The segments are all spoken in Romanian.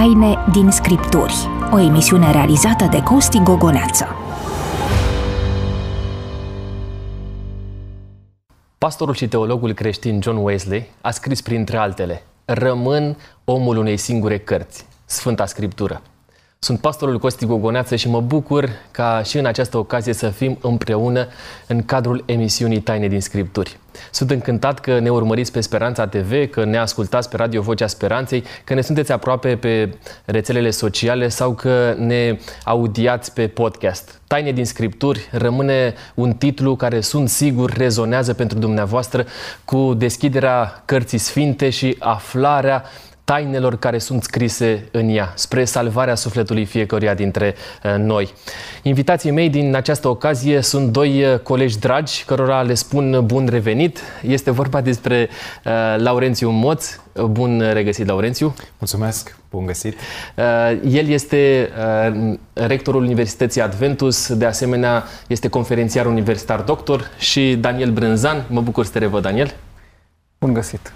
taine din Scripturi, o emisiune realizată de Costi Gogoneață. Pastorul și teologul creștin John Wesley a scris printre altele Rămân omul unei singure cărți, Sfânta Scriptură. Sunt pastorul Costi Gogoneață și mă bucur ca și în această ocazie să fim împreună în cadrul emisiunii Taine din Scripturi. Sunt încântat că ne urmăriți pe Speranța TV, că ne ascultați pe Radio Vocea Speranței, că ne sunteți aproape pe rețelele sociale sau că ne audiați pe podcast. Taine din Scripturi rămâne un titlu care sunt sigur rezonează pentru dumneavoastră cu deschiderea cărții sfinte și aflarea tainelor care sunt scrise în ea, spre salvarea sufletului fiecăruia dintre uh, noi. Invitații mei din această ocazie sunt doi uh, colegi dragi, cărora le spun bun revenit. Este vorba despre uh, Laurențiu Moț. Bun regăsit, Laurențiu! Mulțumesc! Bun găsit! El este rectorul Universității Adventus, de asemenea este conferențiar universitar doctor și Daniel Brânzan. Mă bucur să te revăd, Daniel! Bun găsit!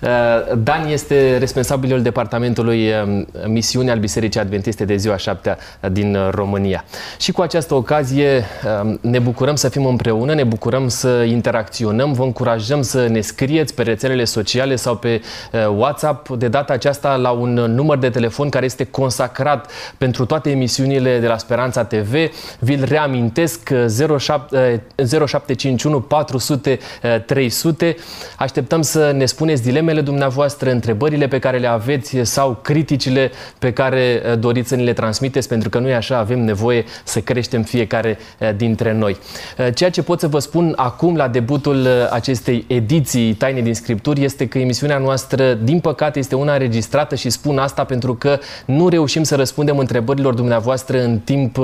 Uh, Dan este responsabilul departamentului um, misiune al Bisericii Adventiste de ziua 7 din România. Și cu această ocazie um, ne bucurăm să fim împreună, ne bucurăm să interacționăm, vă încurajăm să ne scrieți pe rețelele sociale sau pe uh, WhatsApp, de data aceasta la un număr de telefon care este consacrat pentru toate emisiunile de la Speranța TV. Vi-l reamintesc 0751 400 300. Așteptăm să ne spuneți dilemele dumneavoastră, întrebările pe care le aveți sau criticile pe care eh, doriți să ni le transmiteți, pentru că nu e așa, avem nevoie să creștem fiecare eh, dintre noi. Eh, ceea ce pot să vă spun acum la debutul acestei ediții Taine din Scripturi este că emisiunea noastră, din păcate, este una înregistrată și spun asta pentru că nu reușim să răspundem întrebărilor dumneavoastră în timp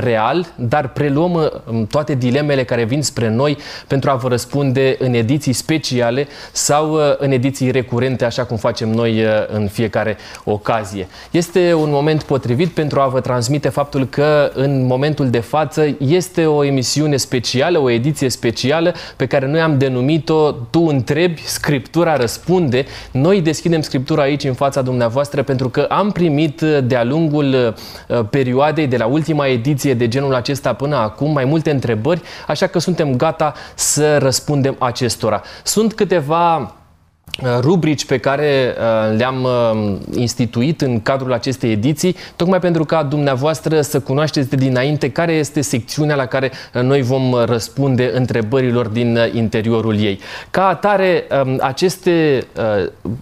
real, dar preluăm uh, toate dilemele care vin spre noi pentru a vă răspunde în ediții speciale sau uh, în ediții recurente, așa cum facem noi uh, în fiecare ocazie. Este un moment potrivit pentru a vă transmite faptul că în momentul de față este o emisiune specială, o ediție specială pe care noi am denumit-o Tu întrebi, Scriptura răspunde. Noi deschidem Scriptura aici în fața dumneavoastră pentru că am primit de-a lungul perioadei de la ultima ediție ediție de genul acesta până acum, mai multe întrebări, așa că suntem gata să răspundem acestora. Sunt câteva Uh, rubrici pe care uh, le-am uh, instituit în cadrul acestei ediții, tocmai pentru ca dumneavoastră să cunoașteți de dinainte care este secțiunea la care noi vom răspunde întrebărilor din interiorul ei. Ca atare, um, aceste,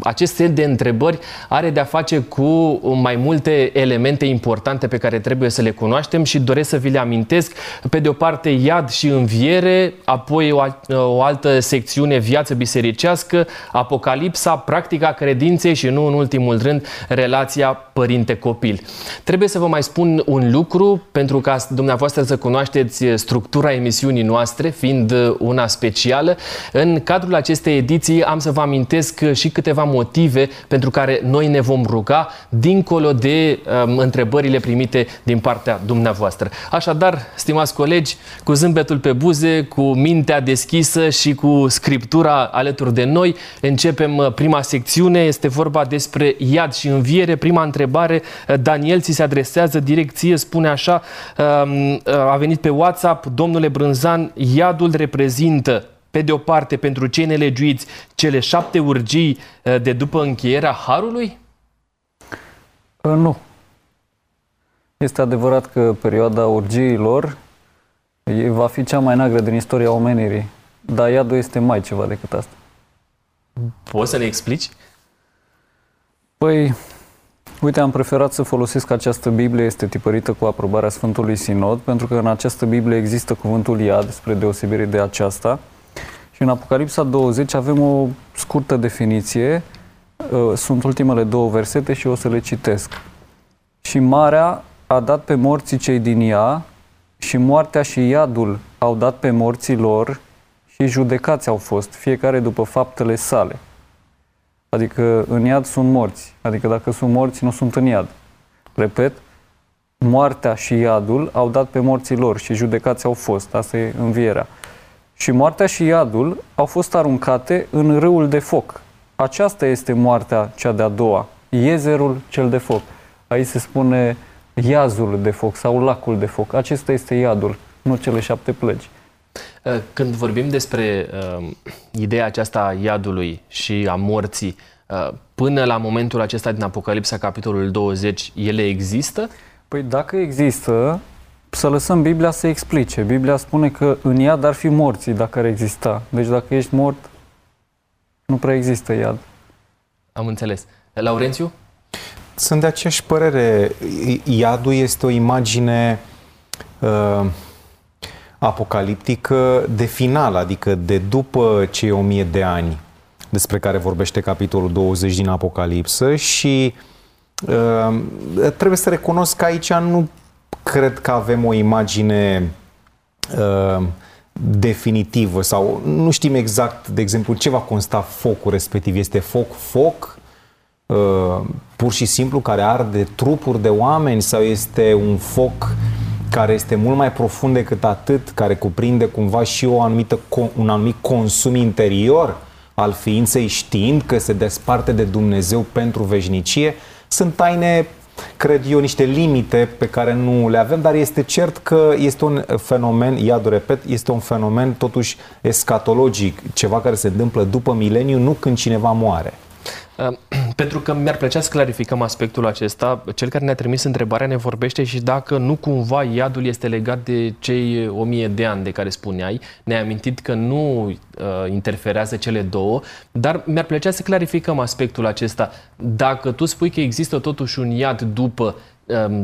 acest set de întrebări are de-a face cu mai multe elemente importante pe care trebuie să le cunoaștem și doresc să vi le amintesc. Pe de o parte, iad și înviere, apoi o, o altă secțiune, viață bisericească, apocalipsă apocalipsa, practica credinței și nu în ultimul rând relația părinte-copil. Trebuie să vă mai spun un lucru pentru ca dumneavoastră să cunoașteți structura emisiunii noastre, fiind una specială. În cadrul acestei ediții am să vă amintesc și câteva motive pentru care noi ne vom ruga dincolo de um, întrebările primite din partea dumneavoastră. Așadar, stimați colegi, cu zâmbetul pe buze, cu mintea deschisă și cu scriptura alături de noi, încep Începem uh, prima secțiune, este vorba despre iad și înviere. Prima întrebare, uh, Daniel ți se adresează direcție, spune așa, um, uh, a venit pe WhatsApp, domnule Brânzan, iadul reprezintă pe de o parte, pentru cei nelegiuiți, cele șapte urgii de după încheierea Harului? Nu. Este adevărat că perioada urgiilor va fi cea mai neagră din istoria omenirii, dar iadul este mai ceva decât asta. Poți să ne explici? Păi, uite, am preferat să folosesc această Biblie, este tipărită cu aprobarea Sfântului Sinod, pentru că în această Biblie există cuvântul iad, spre deosebire de aceasta. Și în Apocalipsa 20 avem o scurtă definiție, uh, sunt ultimele două versete și o să le citesc. Și marea a dat pe morții cei din ea și moartea și iadul au dat pe morții lor și judecați au fost, fiecare după faptele sale. Adică în iad sunt morți. Adică dacă sunt morți, nu sunt în iad. Repet, moartea și iadul au dat pe morții lor și judecați au fost. Asta e învierea. Și moartea și iadul au fost aruncate în râul de foc. Aceasta este moartea cea de-a doua. Iezerul cel de foc. Aici se spune iazul de foc sau lacul de foc. Acesta este iadul, nu cele șapte plăgi. Uh, când vorbim despre uh, ideea aceasta a iadului și a morții, uh, până la momentul acesta din Apocalipsa, capitolul 20, ele există? Păi dacă există, să lăsăm Biblia să explice. Biblia spune că în iad ar fi morții dacă ar exista. Deci dacă ești mort, nu prea există iad. Am înțeles. Laurențiu? Sunt de aceeași părere. Iadul este o imagine uh, apocaliptică de final, adică de după cei o mie de ani despre care vorbește capitolul 20 din Apocalipsă și uh, trebuie să recunosc că aici nu cred că avem o imagine uh, definitivă sau nu știm exact, de exemplu, ce va consta focul respectiv. Este foc, foc, uh, pur și simplu, care arde trupuri de oameni sau este un foc care este mult mai profund decât atât, care cuprinde cumva și o anumită, un anumit consum interior al ființei știind că se desparte de Dumnezeu pentru veșnicie, sunt taine cred eu, niște limite pe care nu le avem, dar este cert că este un fenomen, iadul repet, este un fenomen totuși escatologic, ceva care se întâmplă după mileniu, nu când cineva moare. Pentru că mi-ar plăcea să clarificăm aspectul acesta. Cel care ne-a trimis întrebarea ne vorbește și dacă nu cumva iadul este legat de cei o mie de ani de care spuneai. Ne-ai amintit că nu uh, interferează cele două, dar mi-ar plăcea să clarificăm aspectul acesta. Dacă tu spui că există totuși un iad după Ehm,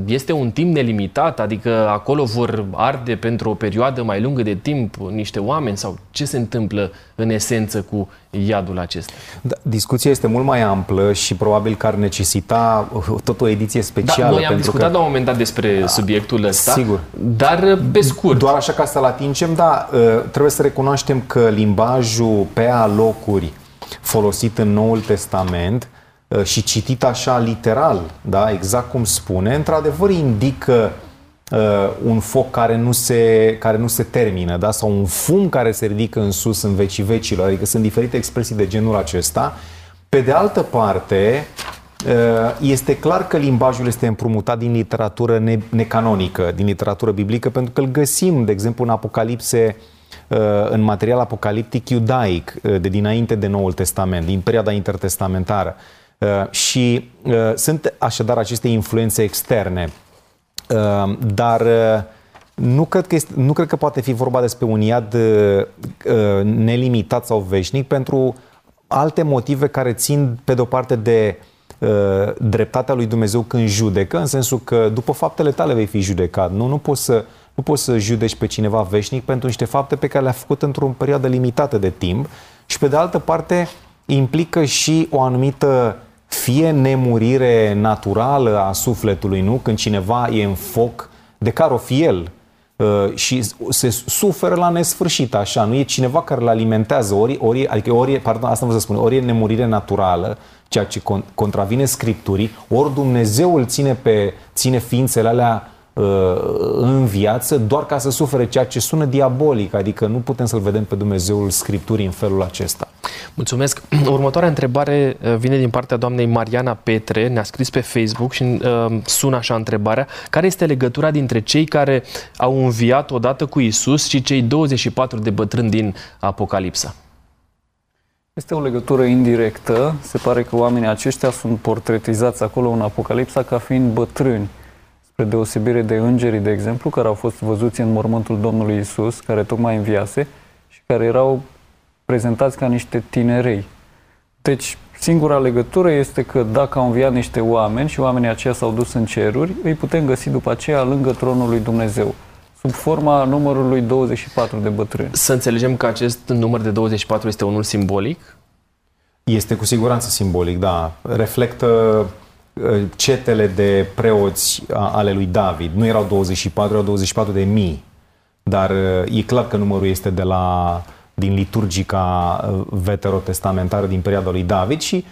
este un timp nelimitat, adică acolo vor arde pentru o perioadă mai lungă de timp niște oameni sau ce se întâmplă în esență cu iadul acesta? Da, discuția este mult mai amplă și probabil că ar necesita uh, tot o ediție da, specială. Da, noi am discutat că... la un moment dat despre da, subiectul ăsta, sigur. dar pe scurt. Doar așa ca să-l atingem, da, uh, trebuie să recunoaștem că limbajul pe alocuri folosit în Noul Testament Uh, și citit așa literal, da, exact cum spune, într-adevăr indică uh, un foc care nu, se, care nu se termină, da, sau un fum care se ridică în sus în vecii vecilor, adică sunt diferite expresii de genul acesta. Pe de altă parte, uh, este clar că limbajul este împrumutat din literatură ne- necanonică, din literatură biblică, pentru că îl găsim, de exemplu, în Apocalipse, uh, în material apocaliptic iudaic, uh, de dinainte de Noul Testament, din perioada intertestamentară. Uh, și uh, sunt așadar aceste influențe externe. Uh, dar nu cred, că este, nu cred că poate fi vorba despre un iad nelimitat sau veșnic pentru alte motive care țin pe de-o parte de dreptatea lui Dumnezeu când judecă, în sensul că după faptele tale vei fi judecat. Nu, nu poți să, nu poți să judeci pe cineva veșnic pentru niște fapte pe care le-a făcut într-o perioadă limitată de timp și pe de altă parte implică și o anumită fie nemurire naturală a sufletului, nu? Când cineva e în foc, de care o fi el, uh, și se suferă la nesfârșit, așa, nu e cineva care îl alimentează, ori, ori, adică ori, pardon, asta vă să spun, ori e nemurire naturală, ceea ce contravine Scripturii, ori Dumnezeu îl ține, pe, ține ființele alea uh, în viață doar ca să sufere ceea ce sună diabolic, adică nu putem să-L vedem pe Dumnezeul Scripturii în felul acesta. Mulțumesc. Următoarea întrebare uh, vine din partea doamnei Mariana Petre, ne-a scris pe Facebook și uh, sună așa întrebarea. Care este legătura dintre cei care au înviat odată cu Isus și cei 24 de bătrâni din Apocalipsa? Este o legătură indirectă. Se pare că oamenii aceștia sunt portretizați acolo în Apocalipsa ca fiind bătrâni, spre deosebire de îngerii, de exemplu, care au fost văzuți în mormântul Domnului Isus, care tocmai înviase și care erau prezentați ca niște tinerei. Deci, singura legătură este că dacă au înviat niște oameni și oamenii aceia s-au dus în ceruri, îi putem găsi după aceea lângă tronul lui Dumnezeu sub forma numărului 24 de bătrâni. Să înțelegem că acest număr de 24 este unul simbolic? Este cu siguranță simbolic, da. Reflectă uh, cetele de preoți ale lui David. Nu erau 24, erau 24 de mii. Dar uh, e clar că numărul este de la din liturgica uh, veterotestamentară din perioada lui David și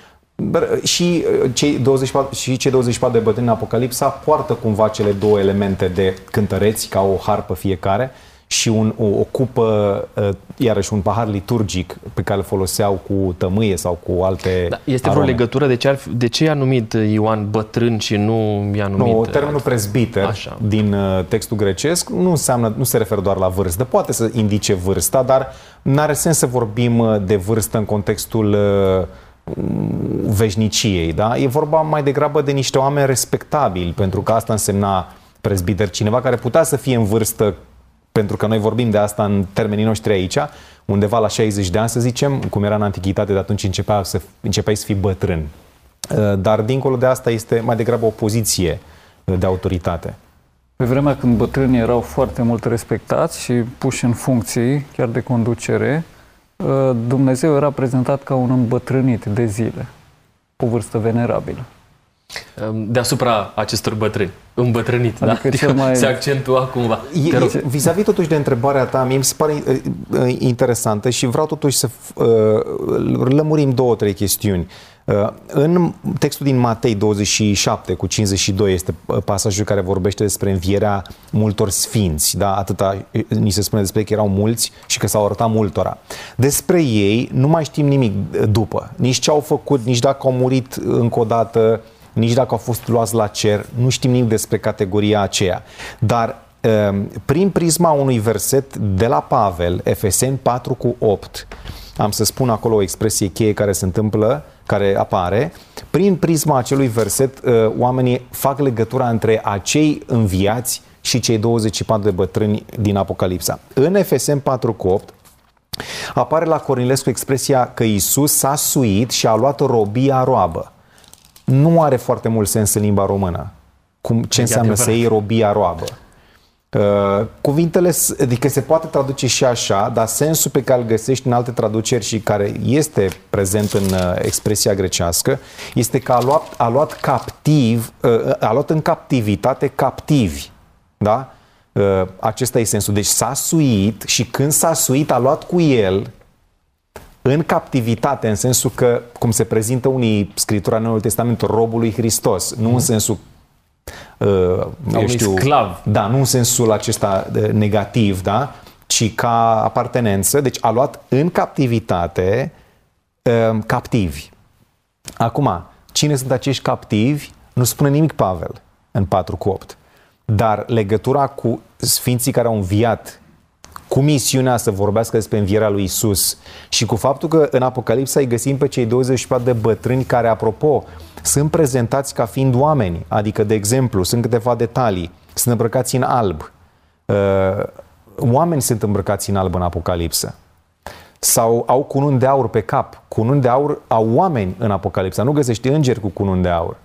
și uh, cei 24, și cei 24 de bătrâni în Apocalipsa poartă cumva cele două elemente de cântăreți ca o harpă fiecare și un, o, o cupă, uh, iarăși un pahar liturgic pe care îl foloseau cu tămâie sau cu alte Da, este arome. vreo legătură de ce, ar fi, de ce i-a numit Ioan bătrân și nu i-a numit... Nu, termenul presbiter Așa. din uh, textul grecesc nu înseamnă, nu se referă doar la vârstă. Poate să indice vârsta, dar nu are sens să vorbim uh, de vârstă în contextul uh, veșniciei. Da? E vorba mai degrabă de niște oameni respectabili, pentru că asta însemna presbiter, cineva care putea să fie în vârstă, pentru că noi vorbim de asta în termenii noștri aici, undeva la 60 de ani, să zicem, cum era în antichitate, de atunci începea să, începeai să fii bătrân. Uh, Dar dincolo de asta este mai degrabă o poziție uh, de autoritate. Pe vremea când bătrânii erau foarte mult respectați și puși în funcții, chiar de conducere, uh, Dumnezeu era prezentat ca un îmbătrânit de zile, o vârstă venerabilă. Deasupra acestor bătrâni, îmbătrânit, Adică da? cel mai- Se accentua cumva. E, Te rog. e, vis-a-vis totuși de întrebarea ta, mie mi se pare uh, uh, interesantă și vreau totuși să uh, lămurim două, trei chestiuni. Uh, în textul din Matei 27 cu 52 este uh, pasajul care vorbește despre învierea multor sfinți. Da? Atâta uh, ni se spune despre că erau mulți și că s-au arătat multora. Despre ei nu mai știm nimic uh, după. Nici ce au făcut, nici dacă au murit încă o dată, nici dacă au fost luați la cer, nu știm nimic despre categoria aceea. Dar um, prin prisma unui verset de la Pavel, Efeseni 4 cu 8, am să spun acolo o expresie cheie care se întâmplă, care apare, prin prisma acelui verset, uh, oamenii fac legătura între acei înviați și cei 24 de bătrâni din Apocalipsa. În Efeseni 4 cu 8, apare la Cornilescu expresia că Isus s-a suit și a luat robia roabă nu are foarte mult sens în limba română. Cum, ce înseamnă adevărat. să iei robia roabă. Uh, cuvintele, s- adică se poate traduce și așa, dar sensul pe care îl găsești în alte traduceri și care este prezent în uh, expresia grecească, este că a luat, a luat captiv, uh, a luat în captivitate captivi. Da? Uh, acesta e sensul. Deci s-a suit și când s-a suit a luat cu el în captivitate, în sensul că, cum se prezintă unii scritura în Noul Testament, robul lui Hristos, nu în sensul uh, eu unui știu, sclav. Da, nu în sensul acesta uh, negativ, da, ci ca apartenență. Deci a luat în captivitate uh, captivi. Acum, cine sunt acești captivi? Nu spune nimic Pavel în 4 cu 8. Dar legătura cu sfinții care au înviat cu misiunea să vorbească despre învierea lui Isus și cu faptul că în Apocalipsa îi găsim pe cei 24 de bătrâni care, apropo, sunt prezentați ca fiind oameni, adică, de exemplu, sunt câteva detalii, sunt îmbrăcați în alb. Uh, oameni sunt îmbrăcați în alb în Apocalipsă. Sau au cununi de aur pe cap. Cununi de aur au oameni în Apocalipsa. Nu găsești îngeri cu cununi de aur.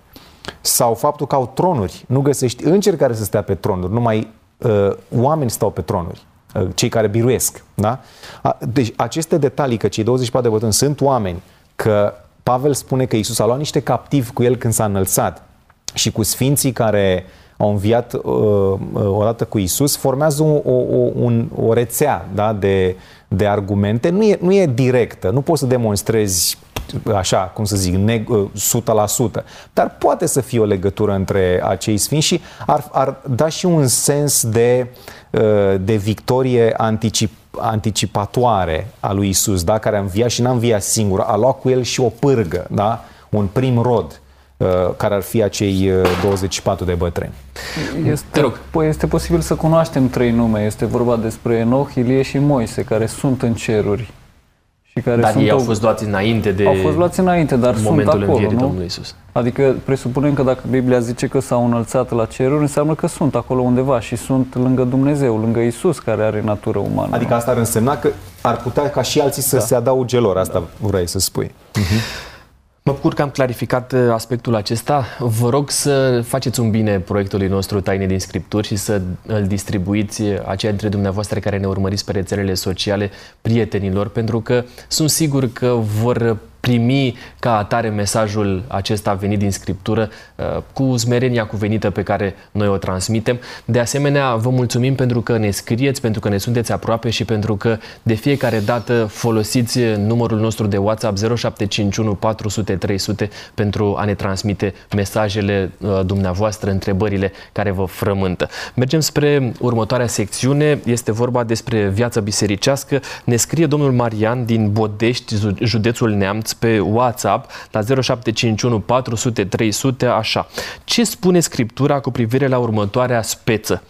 Sau faptul că au tronuri. Nu găsești îngeri care să stea pe tronuri. Numai uh, oameni stau pe tronuri. Uh, cei care biruiesc. Da? A, deci aceste detalii, că cei 24 de bătrâni sunt oameni, că Pavel spune că Isus a luat niște captivi cu el când s-a înălțat și cu sfinții care au înviat uh, uh, odată cu Isus, formează o, o, o, un, o rețea da, de, de argumente. Nu e, nu e directă, nu poți să demonstrezi așa, cum să zic, neg- uh, 100%, dar poate să fie o legătură între acei sfinți și ar, ar da și un sens de, uh, de victorie anticip, anticipatoare a lui Isus, da? care a înviat și n-a înviat singur, a luat cu el și o pârgă, da? un prim rod uh, care ar fi acei uh, 24 de bătrâni. Este, Te rog. Păi este posibil să cunoaștem trei nume. Este vorba despre Enoch, Ilie și Moise, care sunt în ceruri. Și care Dar sunt ei au o- fost luați înainte de au fost luați înainte, dar sunt momentul acolo, învierii nu? Domnului Isus. Adică presupunem că dacă Biblia zice că s-au înălțat la ceruri, înseamnă că sunt acolo undeva și sunt lângă Dumnezeu, lângă Isus care are natură umană. Adică asta ar însemna că ar putea ca și alții să da. se adauge lor, asta da. vrei să spui. Mă bucur că am clarificat uh, aspectul acesta. Vă rog să faceți un bine proiectului nostru Taine din Scripturi și să îl distribuiți uh, aceia dintre dumneavoastră care ne urmăriți pe rețelele sociale prietenilor, pentru că sunt sigur că vor primi ca atare mesajul acesta venit din Scriptură uh, cu smerenia cuvenită pe care noi o transmitem. De asemenea, vă mulțumim pentru că ne scrieți, pentru că ne sunteți aproape și pentru că de fiecare dată folosiți numărul nostru de WhatsApp 0751 400 300 pentru a ne transmite mesajele uh, dumneavoastră, întrebările care vă frământă. Mergem spre următoarea secțiune. Este vorba despre viața bisericească. Ne scrie domnul Marian din Bodești, județul Neamț, pe WhatsApp la 0751 400 300, așa. Ce spune Scriptura cu privire la următoarea speță?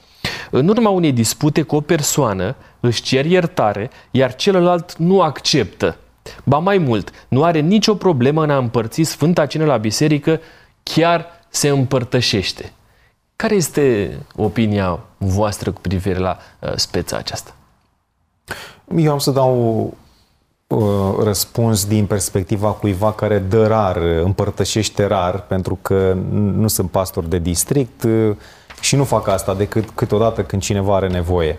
În urma unei dispute cu o persoană, își cer iertare, iar celălalt nu acceptă. Ba mai mult, nu are nicio problemă în a împărți Sfânta Cină la biserică, chiar se împărtășește. Care este opinia voastră cu privire la uh, speța aceasta? Eu am să dau uh, răspuns din perspectiva cuiva care dă rar, împărtășește rar, pentru că nu sunt pastor de district uh, și nu fac asta decât câteodată când cineva are nevoie.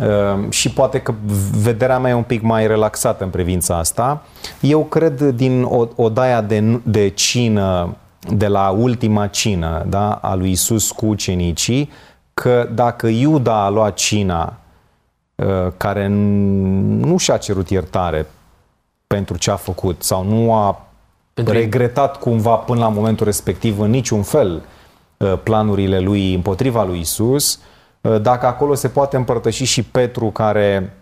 Uh, și poate că vederea mea e un pic mai relaxată în privința asta. Eu cred din odaia de, de cină, de la ultima cină da, a lui Isus cu ucenicii, că dacă Iuda a luat cina Uh, care nu și-a cerut iertare pentru ce a făcut sau nu a pentru regretat cumva până la momentul respectiv în niciun fel uh, planurile lui împotriva lui Isus, uh, dacă acolo se poate împărtăși și Petru care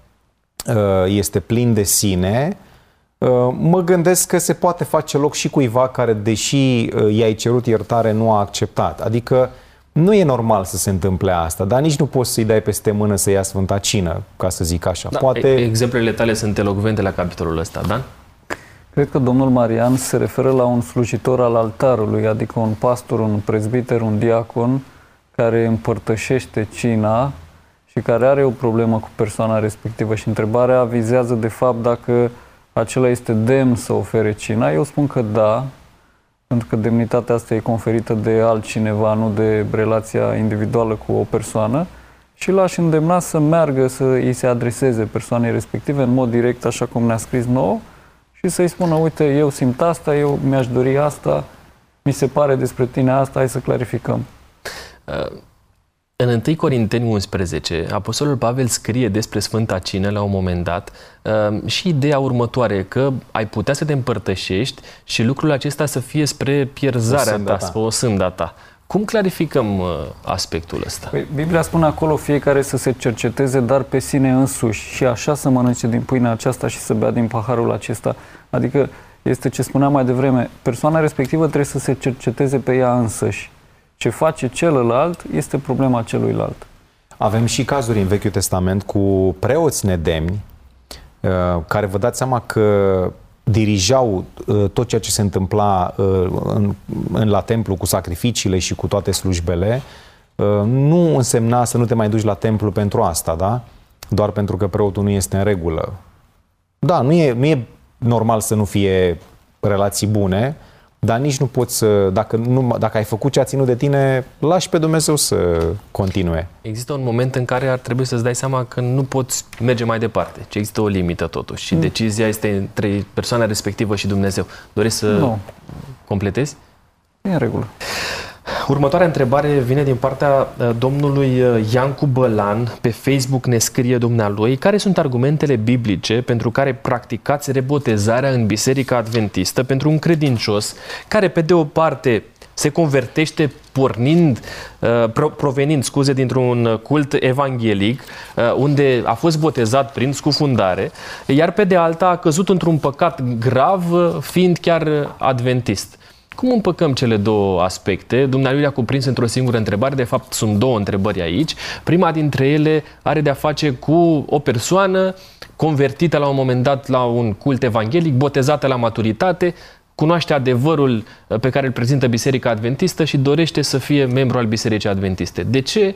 este plin de sine, mă gândesc că se poate face loc și cuiva care, deși i-ai cerut iertare, nu a acceptat. Adică nu e normal să se întâmple asta, dar nici nu poți să-i dai peste mână să ia Sfânta Cină, ca să zic așa. Da, Poate... Exemplele tale sunt elocvente la capitolul ăsta, da? Cred că domnul Marian se referă la un slujitor al altarului, adică un pastor, un prezbiter, un diacon care împărtășește cina și care are o problemă cu persoana respectivă și întrebarea vizează de fapt dacă acela este demn să ofere cina. Eu spun că da, pentru că demnitatea asta e conferită de altcineva, nu de relația individuală cu o persoană și l-aș îndemna să meargă să îi se adreseze persoanei respective în mod direct, așa cum ne-a scris nouă, și să-i spună, uite, eu simt asta, eu mi-aș dori asta, mi se pare despre tine asta, hai să clarificăm. Uh, în 1 Corinteni 11, Apostolul Pavel scrie despre Sfânta Cină la un moment dat uh, și ideea următoare, că ai putea să te împărtășești și lucrul acesta să fie spre pierzarea ta, ta, spre o sânda ta. Cum clarificăm uh, aspectul ăsta? Păi, Biblia spune acolo fiecare să se cerceteze, dar pe sine însuși și așa să mănânce din pâinea aceasta și să bea din paharul acesta. Adică este ce spuneam mai devreme, persoana respectivă trebuie să se cerceteze pe ea însăși ce face celălalt este problema celuilalt. Avem și cazuri în Vechiul Testament cu preoți nedemni uh, care vă dați seama că dirijau uh, tot ceea ce se întâmpla uh, în, în, la templu cu sacrificiile și cu toate slujbele, nu însemna să nu te mai duci la templu pentru asta, da? Doar pentru că preotul nu este în regulă. Da, nu e, nu e normal să nu fie relații bune, dar nici nu poți să, dacă, nu, dacă ai făcut ce a ținut de tine, lași pe Dumnezeu să continue. Există un moment în care ar trebui să-ți dai seama că nu poți merge mai departe, ci există o limită totuși și mm. decizia este între persoana respectivă și Dumnezeu. Dorești să nu. completezi? E în regulă. Următoarea întrebare vine din partea uh, domnului uh, Iancu Bălan. Pe Facebook ne scrie dumnealui care sunt argumentele biblice pentru care practicați rebotezarea în Biserica Adventistă pentru un credincios care, pe de o parte, se convertește pornind, uh, provenind, scuze, dintr-un cult evanghelic, unde a fost botezat prin scufundare, iar pe de alta a căzut într-un păcat grav, fiind chiar adventist. Cum împăcăm cele două aspecte? Dumnealui a cuprins într-o singură întrebare, de fapt sunt două întrebări aici. Prima dintre ele are de-a face cu o persoană convertită la un moment dat la un cult evanghelic, botezată la maturitate, cunoaște adevărul uh, pe care îl prezintă Biserica Adventistă și dorește să fie membru al Bisericii Adventiste. De ce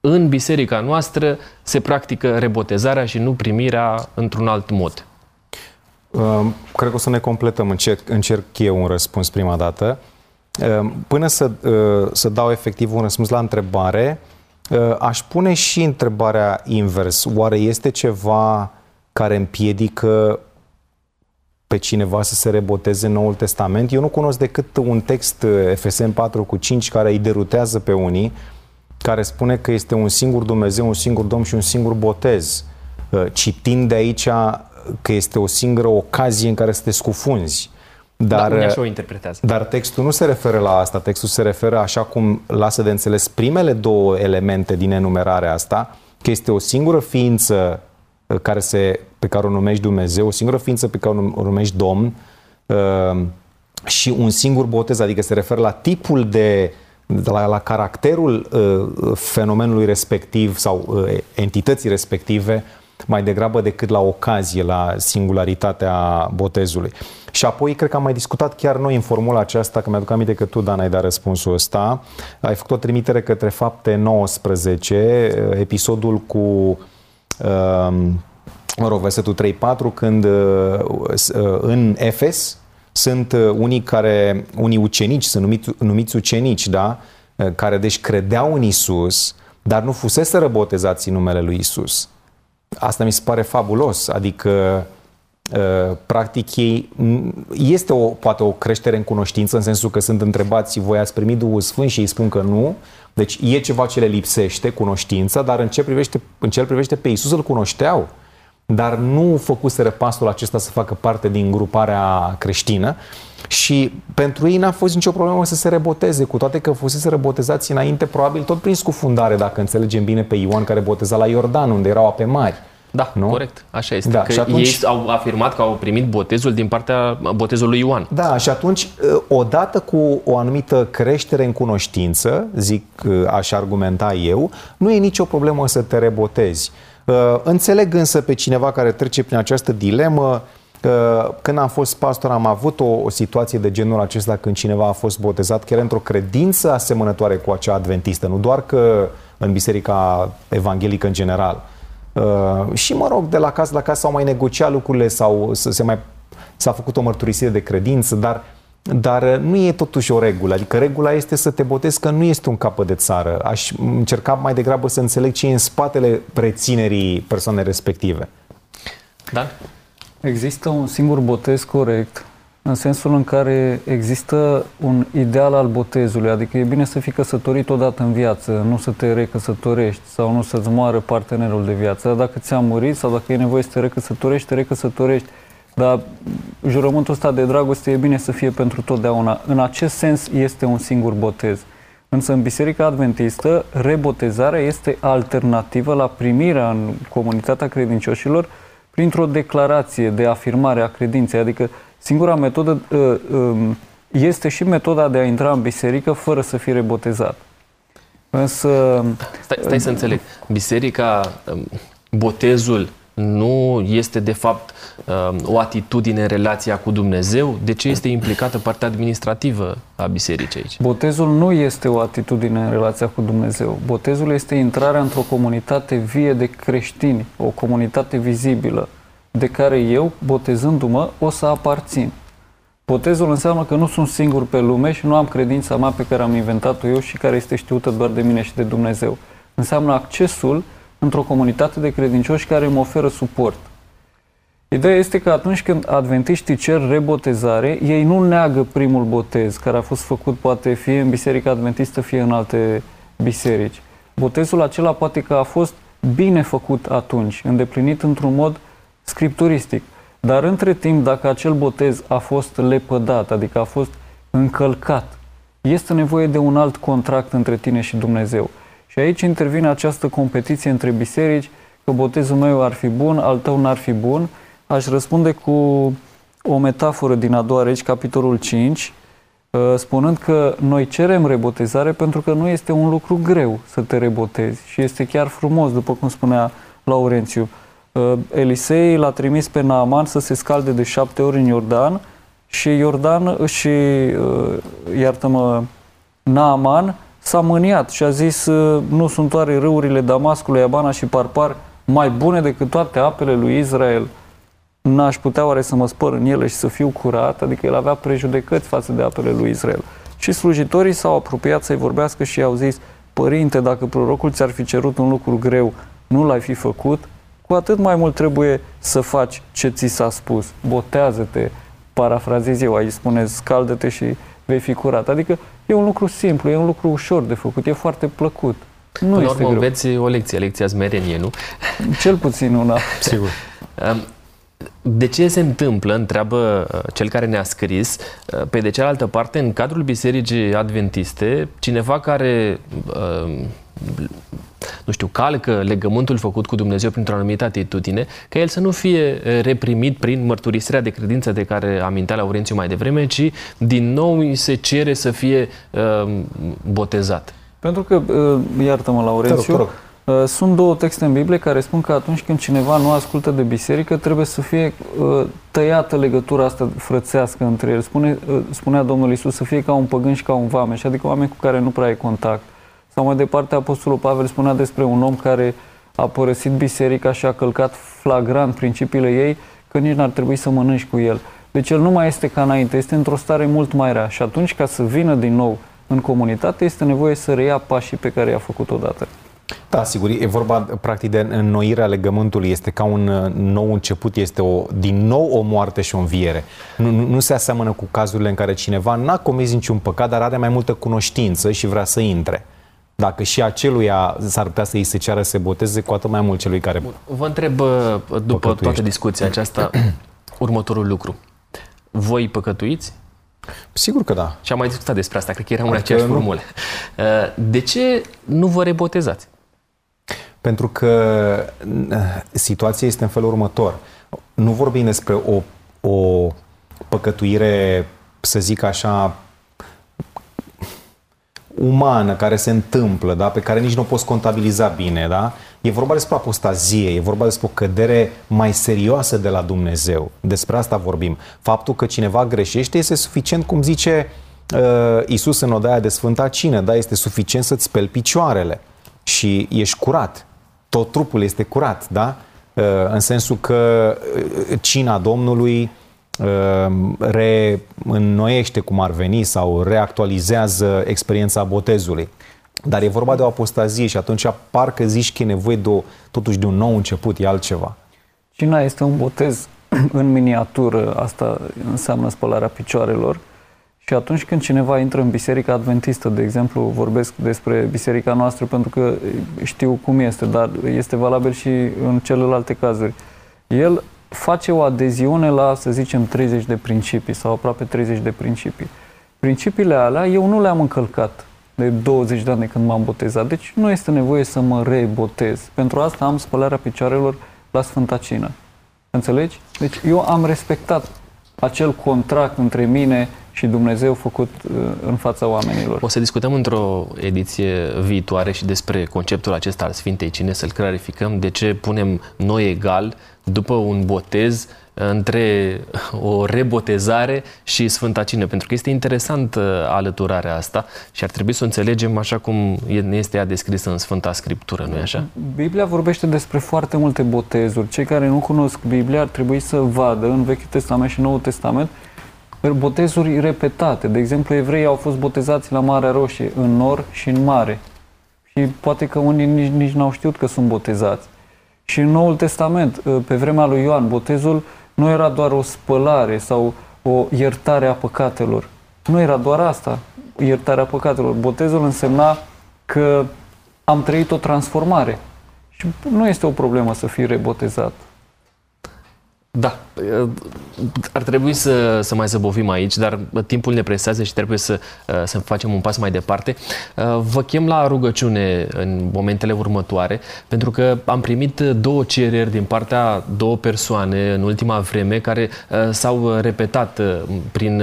în biserica noastră se practică rebotezarea și nu primirea într-un alt mod? Ehm, cred că o să ne completăm, încerc, încerc eu un răspuns prima dată. Ehm, până să, ehm, să dau efectiv un răspuns la întrebare, aș pune și întrebarea invers. Oare este ceva care împiedică pe cineva să se reboteze în Noul Testament. Eu nu cunosc decât un text uh, FSM 4 cu 5 care îi derutează pe unii, care spune că este un singur Dumnezeu, un singur Domn și un singur botez. Uh, citind de aici că este o singură ocazie în care să te scufunzi. Dar, da, așa o interpretează. Dar textul nu se referă la asta, textul se referă așa cum lasă de înțeles primele două elemente din enumerarea asta, că este o singură ființă uh, care se, pe care o numești Dumnezeu, o singură ființă pe care o numești Domn uh, și un singur botez, adică se referă la tipul de, la, la caracterul uh, fenomenului respectiv sau entității respective mai degrabă decât la ocazie, la singularitatea botezului. Și apoi, cred că am mai discutat chiar noi în formula aceasta, că mi-aduc aminte că tu, Dan, ai dat răspunsul ăsta. Ai făcut o trimitere către fapte 19, episodul cu uh, mă rog, versetul 3-4, când uh, uh, în Efes sunt uh, unii care, unii ucenici, sunt numiți, numiți ucenici, da? care deci credeau în Isus, dar nu fusese botezați în numele lui Isus. Asta mi se pare fabulos, adică uh, practic ei, este o, poate o creștere în cunoștință în sensul că sunt întrebați voi ați primit Duhul Sfânt? Și ei spun că nu, deci e ceva ce le lipsește, cunoștința, dar în ce privește, în ce privește pe Isus îl cunoșteau, dar nu făcuseră pasul acesta să facă parte din gruparea creștină și pentru ei n-a fost nicio problemă să se reboteze, cu toate că fusese rebotezați înainte, probabil tot prin scufundare, dacă înțelegem bine pe Ioan care boteza la Iordan, unde erau ape mari. Da, nu? corect. Așa este. Da, că și atunci... Ei au afirmat că au primit botezul din partea botezului lui Ioan. Da, și atunci, ă, odată cu o anumită creștere în cunoștință, zic, ă, aș argumenta eu, nu e nicio problemă să te rebotezi. Ă, înțeleg însă pe cineva care trece prin această dilemă, când am fost pastor am avut o, o situație de genul acesta când cineva a fost botezat chiar într-o credință asemănătoare cu acea adventistă, nu doar că în biserica evanghelică în general. Uh, și mă rog, de la caz la caz s-au mai negociat lucrurile sau se mai, s-a făcut o mărturisire de credință, dar dar nu e totuși o regulă. Adică regula este să te botezi că nu este un capăt de țară. Aș încerca mai degrabă să înțeleg ce e în spatele preținerii persoanei respective. Da? Există un singur botez corect, în sensul în care există un ideal al botezului, adică e bine să fii căsătorit odată în viață, nu să te recăsătorești sau nu să-ți moară partenerul de viață. Dar dacă ți-a murit sau dacă e nevoie să te recăsătorești, te recăsătorești. Dar jurământul ăsta de dragoste e bine să fie pentru totdeauna. În acest sens este un singur botez. Însă în Biserica Adventistă, rebotezarea este alternativă la primirea în comunitatea credincioșilor printr-o declarație de afirmare a credinței, adică singura metodă uh, um, este și metoda de a intra în biserică fără să fii rebotezat. Însă... Stai, stai să înțeleg. Biserica, um, botezul nu este de fapt um, o atitudine în relația cu Dumnezeu? De ce este implicată partea administrativă a bisericii aici? Botezul nu este o atitudine în relația cu Dumnezeu. Botezul este intrarea într-o comunitate vie de creștini, o comunitate vizibilă, de care eu, botezându-mă, o să aparțin. Botezul înseamnă că nu sunt singur pe lume și nu am credința mea pe care am inventat-o eu și care este știută doar de mine și de Dumnezeu. Înseamnă accesul într-o comunitate de credincioși care îmi oferă suport. Ideea este că atunci când adventiștii cer rebotezare, ei nu neagă primul botez, care a fost făcut poate fie în biserica adventistă, fie în alte biserici. Botezul acela poate că a fost bine făcut atunci, îndeplinit într-un mod scripturistic. Dar între timp, dacă acel botez a fost lepădat, adică a fost încălcat, este nevoie de un alt contract între tine și Dumnezeu. Și aici intervine această competiție între biserici, că botezul meu ar fi bun, al tău n-ar fi bun. Aș răspunde cu o metaforă din a doua regi, capitolul 5, uh, spunând că noi cerem rebotezare pentru că nu este un lucru greu să te rebotezi și este chiar frumos, după cum spunea Laurențiu. Uh, Elisei l-a trimis pe Naaman să se scalde de șapte ori în Iordan și Iordan și, uh, iartă-mă, Naaman s-a mâniat și a zis nu sunt oare râurile Damascului, Abana și Parpar mai bune decât toate apele lui Israel? N-aș putea oare să mă spăr în ele și să fiu curat? Adică el avea prejudecăți față de apele lui Israel. Și slujitorii s-au apropiat să-i vorbească și i-au zis, Părinte, dacă prorocul ți-ar fi cerut un lucru greu, nu l-ai fi făcut? cu atât mai mult trebuie să faci ce ți s-a spus. Botează-te, parafrazez eu, aici spune scaldă-te și vei fi curat. Adică e un lucru simplu, e un lucru ușor de făcut, e foarte plăcut. Nu Până la este urmă greu. înveți o lecție, lecția smerenie, nu? Cel puțin una. Sigur. Um, De ce se întâmplă, întreabă uh, cel care ne-a scris, uh, pe de cealaltă parte, în cadrul Bisericii Adventiste, cineva care, uh, nu știu, calcă legământul făcut cu Dumnezeu printr-o anumită atitudine, ca el să nu fie uh, reprimit prin mărturisirea de credință de care amintea Laurențiu mai devreme, ci din nou îi se cere să fie uh, botezat. Pentru că, uh, iartă-mă, Laurențiu, Te rog, te uh, sunt două texte în Biblie care spun că atunci când cineva nu ascultă de biserică, trebuie să fie uh, tăiată legătura asta frățească între el. Spune, uh, spunea Domnul Isus să fie ca un păgân și ca un vameș, adică oameni cu care nu prea ai contact. Sau mai departe, Apostolul Pavel spunea despre un om care a părăsit biserica și a călcat flagrant principiile ei, că nici n-ar trebui să mănânci cu el. Deci el nu mai este ca înainte, este într-o stare mult mai rea și atunci ca să vină din nou în comunitate este nevoie să reia pașii pe care i-a făcut odată. Da, sigur, e vorba practic de înnoirea legământului, este ca un uh, nou început, este o, din nou o moarte și o înviere. Nu, nu, nu se aseamănă cu cazurile în care cineva n-a comis niciun păcat, dar are mai multă cunoștință și vrea să intre. Dacă și aceluia s-ar putea să îi se ceară să se boteze, cu atât mai mult celui care... Vă întreb, uh, după Păcătuiește. toată discuția aceasta, următorul lucru. Voi păcătuiți? Sigur că da. Și am mai discutat despre asta, cred că eram în Adică aceeași nu. formulă. Uh, De ce nu vă rebotezați? Pentru că n- situația este în felul următor. Nu vorbim despre o, o păcătuire, să zic așa, umană care se întâmplă, da? pe care nici nu o poți contabiliza bine. Da? E vorba despre apostazie, e vorba despre o cădere mai serioasă de la Dumnezeu. Despre asta vorbim. Faptul că cineva greșește este suficient, cum zice uh, Isus în odaia de Sfânta Cină, da? este suficient să-ți speli picioarele și ești curat. Tot trupul este curat, da? Uh, în sensul că uh, cina Domnului uh, reînnoiește cum ar veni sau reactualizează experiența botezului. Dar e vorba de o apostazie și atunci parcă zici că e nevoie de o, totuși de un nou început, e altceva. Cina este un botez în miniatură, asta înseamnă spălarea picioarelor. Și atunci când cineva intră în biserica adventistă, de exemplu, vorbesc despre biserica noastră pentru că știu cum este, dar este valabil și în celelalte cazuri. El face o adeziune la, să zicem, 30 de principii sau aproape 30 de principii. Principiile alea eu nu le-am încălcat de 20 de ani de când m-am botezat, deci nu este nevoie să mă rebotez. Pentru asta am spălarea picioarelor la Sfânta Cină. Înțelegi? Deci eu am respectat acel contract între mine și Dumnezeu făcut uh, în fața oamenilor. O să discutăm într-o ediție viitoare și despre conceptul acesta al Sfintei Cine, să-l clarificăm, de ce punem noi egal după un botez între o rebotezare și Sfânta Cină, pentru că este interesant uh, alăturarea asta și ar trebui să o înțelegem așa cum e- ne este ea descrisă în Sfânta Scriptură, nu-i așa? Biblia vorbește despre foarte multe botezuri. Cei care nu cunosc Biblia ar trebui să vadă în Vechiul Testament și Noul Testament botezuri repetate. De exemplu, evreii au fost botezați la Marea Roșie, în nor și în mare. Și poate că unii nici, nici n-au știut că sunt botezați. Și în Noul Testament, ă, pe vremea lui Ioan, botezul nu era doar o spălare sau o iertare a păcatelor. Nu era doar asta, iertarea păcatelor. Botezul însemna că am trăit o transformare. Și nu este o problemă să fii rebotezat. Da, ar trebui să, să mai zăbovim aici, dar timpul ne presează și trebuie să, să facem un pas mai departe. Vă chem la rugăciune în momentele următoare, pentru că am primit două cereri din partea două persoane în ultima vreme care s-au repetat prin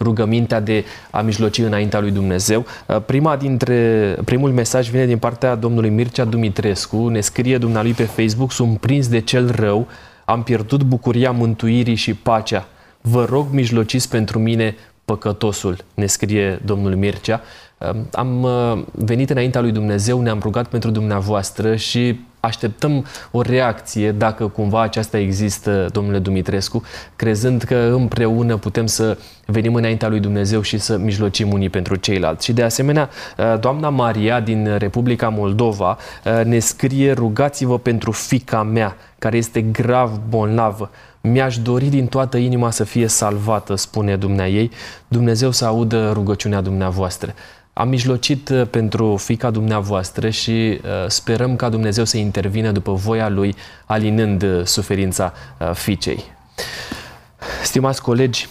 rugămintea de a mijloci înaintea lui Dumnezeu. Prima dintre, primul mesaj vine din partea domnului Mircea Dumitrescu, ne scrie dumnealui pe Facebook, sunt prins de cel rău, am pierdut bucuria mântuirii și pacea. Vă rog, mijlociți pentru mine păcătosul, ne scrie domnul Mircea. Am uh, venit înaintea lui Dumnezeu, ne-am rugat pentru dumneavoastră și așteptăm o reacție dacă cumva aceasta există, domnule Dumitrescu, crezând că împreună putem să venim înaintea lui Dumnezeu și să mijlocim unii pentru ceilalți. Și de asemenea, uh, doamna Maria din Republica Moldova uh, ne scrie rugați-vă pentru fica mea care este grav bolnavă. Mi-aș dori din toată inima să fie salvată, spune dumnea ei. Dumnezeu să audă rugăciunea dumneavoastră. Am mijlocit uh, pentru fica dumneavoastră și uh, sperăm ca Dumnezeu să intervină după voia Lui, alinând uh, suferința fiicei. Stimați colegi,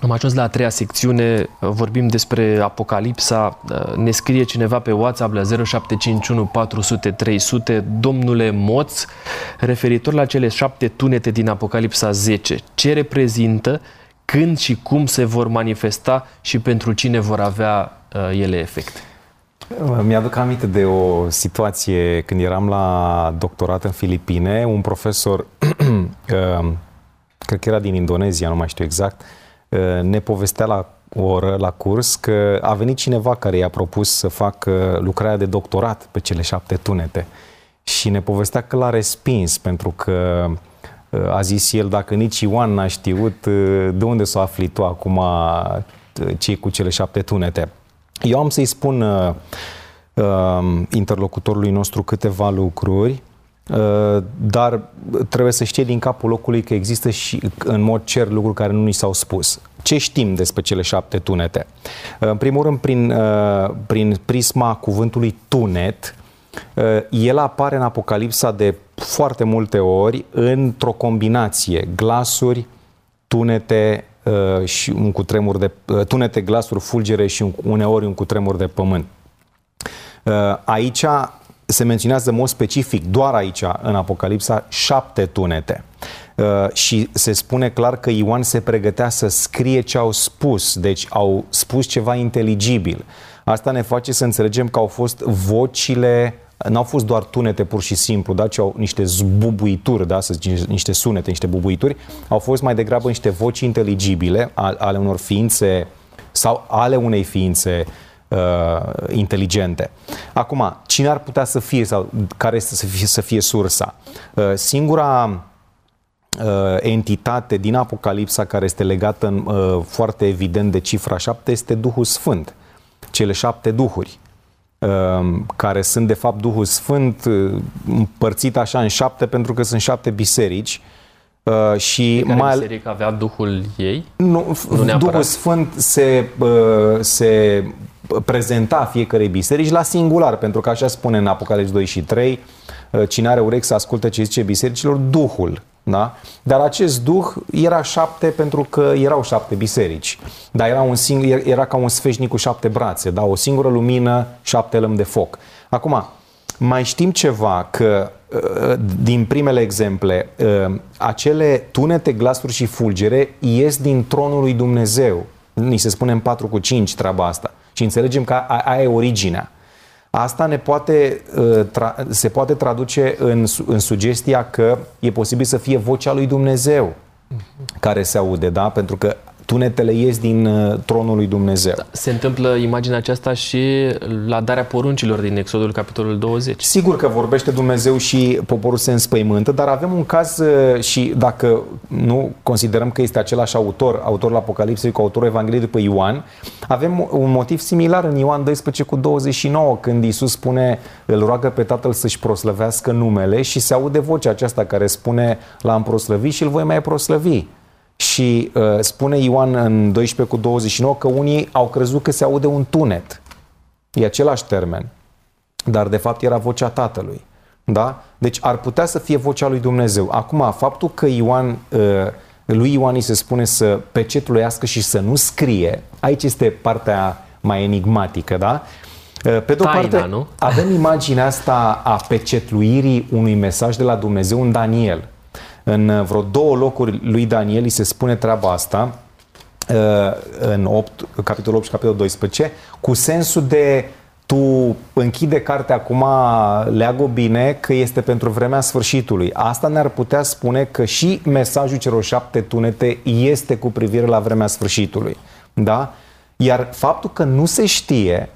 am ajuns la a treia secțiune, vorbim despre Apocalipsa, ne scrie cineva pe WhatsApp la 0751 400 300, domnule Moț, referitor la cele șapte tunete din Apocalipsa 10. Ce reprezintă, când și cum se vor manifesta și pentru cine vor avea uh, ele efect? Mi-aduc aminte de o situație când eram la doctorat în Filipine, un profesor, uh, cred că era din Indonezia, nu mai știu exact, uh, ne povestea la o oră la curs că a venit cineva care i-a propus să facă lucrarea de doctorat pe cele șapte tunete și ne povestea că l-a respins pentru că a zis el, dacă nici Ioan n-a știut, de unde s-o afli tu acum cei cu cele șapte tunete? Eu am să-i spun uh, uh, interlocutorului nostru câteva lucruri, uh, dar trebuie să știe din capul locului că există și în mod cer lucruri care nu ni s-au spus. Ce știm despre cele șapte tunete? Uh, în primul rând, prin, uh, prin prisma cuvântului tunet, uh, el apare în Apocalipsa de foarte multe ori într-o combinație, glasuri, tunete, Uh, și un cutremur de uh, tunete, glasuri, fulgere și uneori un cutremur de pământ. Uh, aici se menționează în mod specific, doar aici, în Apocalipsa, șapte tunete. Și se spune clar că Ioan se pregătea să scrie ce au spus, deci au spus ceva inteligibil. Asta ne face să înțelegem că au fost vocile n-au fost doar tunete pur și simplu, da, ci au niște zbubuituri, da, să zic, niște sunete, niște bubuituri, au fost mai degrabă niște voci inteligibile ale unor ființe sau ale unei ființe uh, inteligente. Acum, cine ar putea să fie sau care să fie, să fie sursa? Uh, singura uh, entitate din Apocalipsa care este legată în, uh, foarte evident de cifra 7 este Duhul Sfânt, cele șapte duhuri. Ehm, care sunt de fapt Duhul Sfânt, uh, împărțit așa în șapte pentru că sunt șapte biserici. Uh, și Fiecare mai biserică avea Duhul ei? Nu, nu Duhul Sfânt se, uh, se prezenta fiecarei biserici la singular, pentru că așa spune în Apocalips 2 și 3, cine are urechi să asculte ce zice bisericilor, Duhul da? Dar acest duh era șapte pentru că erau șapte biserici. Dar era, un singur, era ca un sfeșnic cu șapte brațe, da? o singură lumină, șapte lămi de foc. Acum, mai știm ceva că uh, din primele exemple, uh, acele tunete, glasuri și fulgere ies din tronul lui Dumnezeu. Ni se spune în 4 cu 5 treaba asta. Și înțelegem că aia e originea. Asta ne poate, uh, se poate traduce în, în sugestia că e posibil să fie vocea lui Dumnezeu care se aude, da? Pentru că tunetele ies din uh, tronul lui Dumnezeu. Da, se întâmplă imaginea aceasta și la darea poruncilor din Exodul capitolul 20. Sigur că vorbește Dumnezeu și poporul se înspăimântă, dar avem un caz uh, și dacă nu considerăm că este același autor, autorul Apocalipsei cu autorul Evangheliei după Ioan, avem un motiv similar în Ioan 12 cu 29, când Iisus spune, îl roagă pe Tatăl să-și proslăvească numele și se aude vocea aceasta care spune l-am proslăvit și îl voi mai proslăvi. Și uh, spune Ioan în 12 cu 29 că unii au crezut că se aude un tunet. E același termen. Dar de fapt era vocea Tatălui. Da? Deci ar putea să fie vocea lui Dumnezeu. Acum, faptul că Ioan, uh, lui Ioan îi se spune să pecetluiască și să nu scrie, aici este partea mai enigmatică, da? Uh, pe de o parte, nu? avem imaginea asta a pecetluirii unui mesaj de la Dumnezeu în Daniel. În vreo două locuri lui Daniel îi se spune treaba asta, uh, în 8, capitolul 8 și capitolul 12, cu sensul de tu închide cartea acum, leagă bine că este pentru vremea sfârșitului. Asta ne-ar putea spune că și mesajul celor șapte tunete este cu privire la vremea sfârșitului. Da? Iar faptul că nu se știe,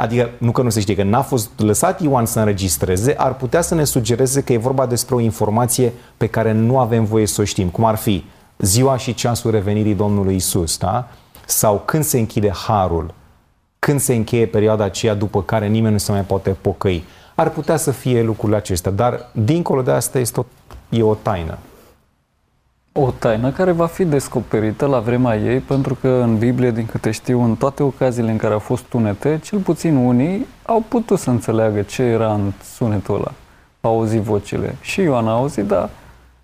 adică nu că nu se știe, că n-a fost lăsat Ioan să înregistreze, ar putea să ne sugereze că e vorba despre o informație pe care nu avem voie să o știm, cum ar fi ziua și ceasul revenirii Domnului Isus, da? sau când se închide harul, când se încheie perioada aceea după care nimeni nu se mai poate pocăi. Ar putea să fie lucrurile acestea, dar dincolo de asta este o, e o taină. O taină care va fi descoperită la vremea ei, pentru că în Biblie, din câte știu, în toate ocaziile în care au fost tunete, cel puțin unii au putut să înțeleagă ce era în sunetul ăla. Au auzit vocile. Și Ioan a auzit, dar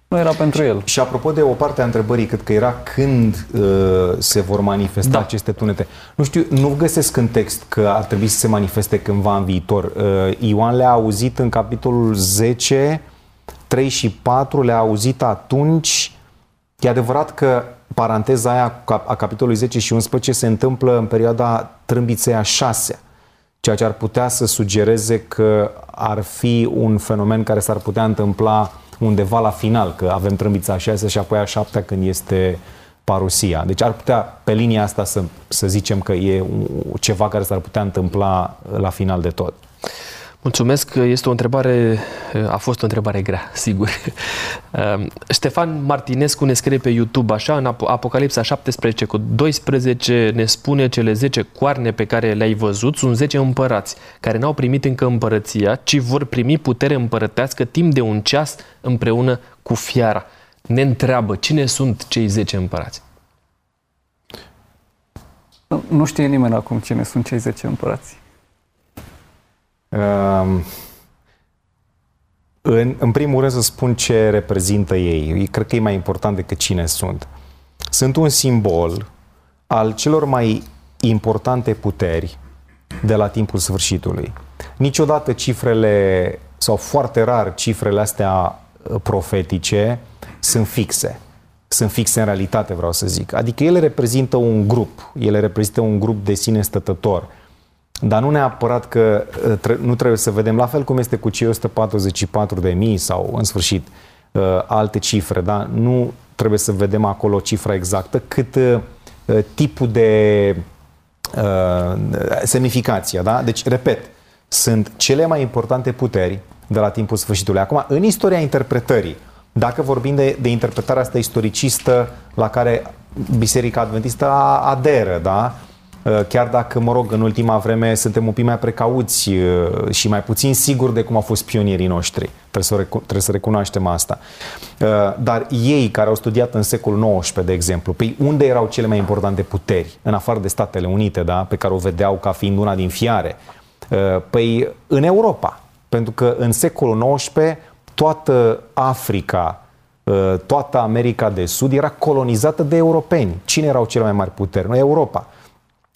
nu era pentru el. Și apropo de o parte a întrebării, cât că era când uh, se vor manifesta da. aceste tunete. Nu știu, nu găsesc în text că ar trebui să se manifeste cândva în viitor. Uh, Ioan le-a auzit în capitolul 10, 3 și 4, le-a auzit atunci. E adevărat că paranteza aia a capitolului 10 și 11 se întâmplă în perioada trâmbiței a 6 ceea ce ar putea să sugereze că ar fi un fenomen care s-ar putea întâmpla undeva la final, că avem trâmbița a 6 și apoi a 7 când este parusia. Deci ar putea, pe linia asta, să, să zicem că e ceva care s-ar putea întâmpla la final de tot. Mulțumesc, este o întrebare, a fost o întrebare grea, sigur. Ehm, Ștefan Martinescu ne scrie pe YouTube așa, în Apocalipsa 17 cu 12 ne spune cele 10 coarne pe care le-ai văzut sunt 10 împărați, care n-au primit încă împărăția, ci vor primi putere împărătească timp de un ceas împreună cu fiara. Ne întreabă cine sunt cei 10 împărați. Nu știe nimeni acum cine sunt cei 10 împărați. Um, în, în primul rând să spun ce reprezintă ei. Cred că e mai important decât cine sunt. Sunt un simbol al celor mai importante puteri de la timpul sfârșitului. Niciodată cifrele, sau foarte rar cifrele astea uh, profetice, sunt fixe. Sunt fixe în realitate, vreau să zic. Adică ele reprezintă un grup, ele reprezintă un grup de sine stătător dar nu neapărat că uh, nu trebuie să vedem, la fel cum este cu cei 144 de mii sau în sfârșit uh, alte cifre, da? nu trebuie să vedem acolo cifra exactă, cât uh, tipul de semnificația. Da? Deci, repet, sunt cele mai importante puteri de la timpul sfârșitului. Acum, în istoria interpretării, dacă vorbim de, de interpretarea asta istoricistă la care Biserica Adventistă aderă, da? Uh, chiar dacă, mă rog, în ultima vreme suntem un pic mai precauți uh, și mai puțin siguri de cum au fost pionierii noștri. Trebuie să, recu- trebuie să recunoaștem asta. Uh, dar ei care au studiat în secolul XIX, de exemplu, pe păi unde erau cele mai importante puteri, în afară de Statele Unite, da? pe care o vedeau ca fiind una din fiare? Păi în Europa. Pentru că în secolul XIX toată Africa, toată America de Sud era colonizată de europeni. Cine erau cele mai mari puteri? Noi, Europa.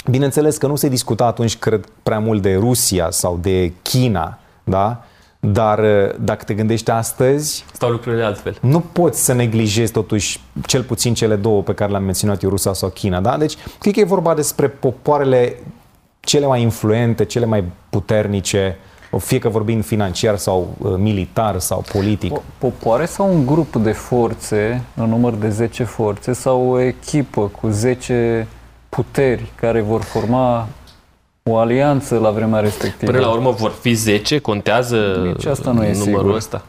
Bineînțeles că nu se discuta atunci, cred, prea mult de Rusia sau de China, da? Dar uh, dacă te gândești astăzi... Stau lucrurile altfel. Nu poți să neglijezi totuși cel puțin cele două pe care le-am menționat eu, Rusia sau China, da? Deci, cred că e vorba despre popoarele cele mai influente, cele mai puternice, fie că vorbim financiar sau uh, militar sau politic. Popoare sau un grup de forțe, în număr de 10 forțe, sau o echipă cu 10 puteri care vor forma o alianță la vremea respectivă. Până la urmă vor fi 10? Contează Nici asta nu e numărul sigur. ăsta?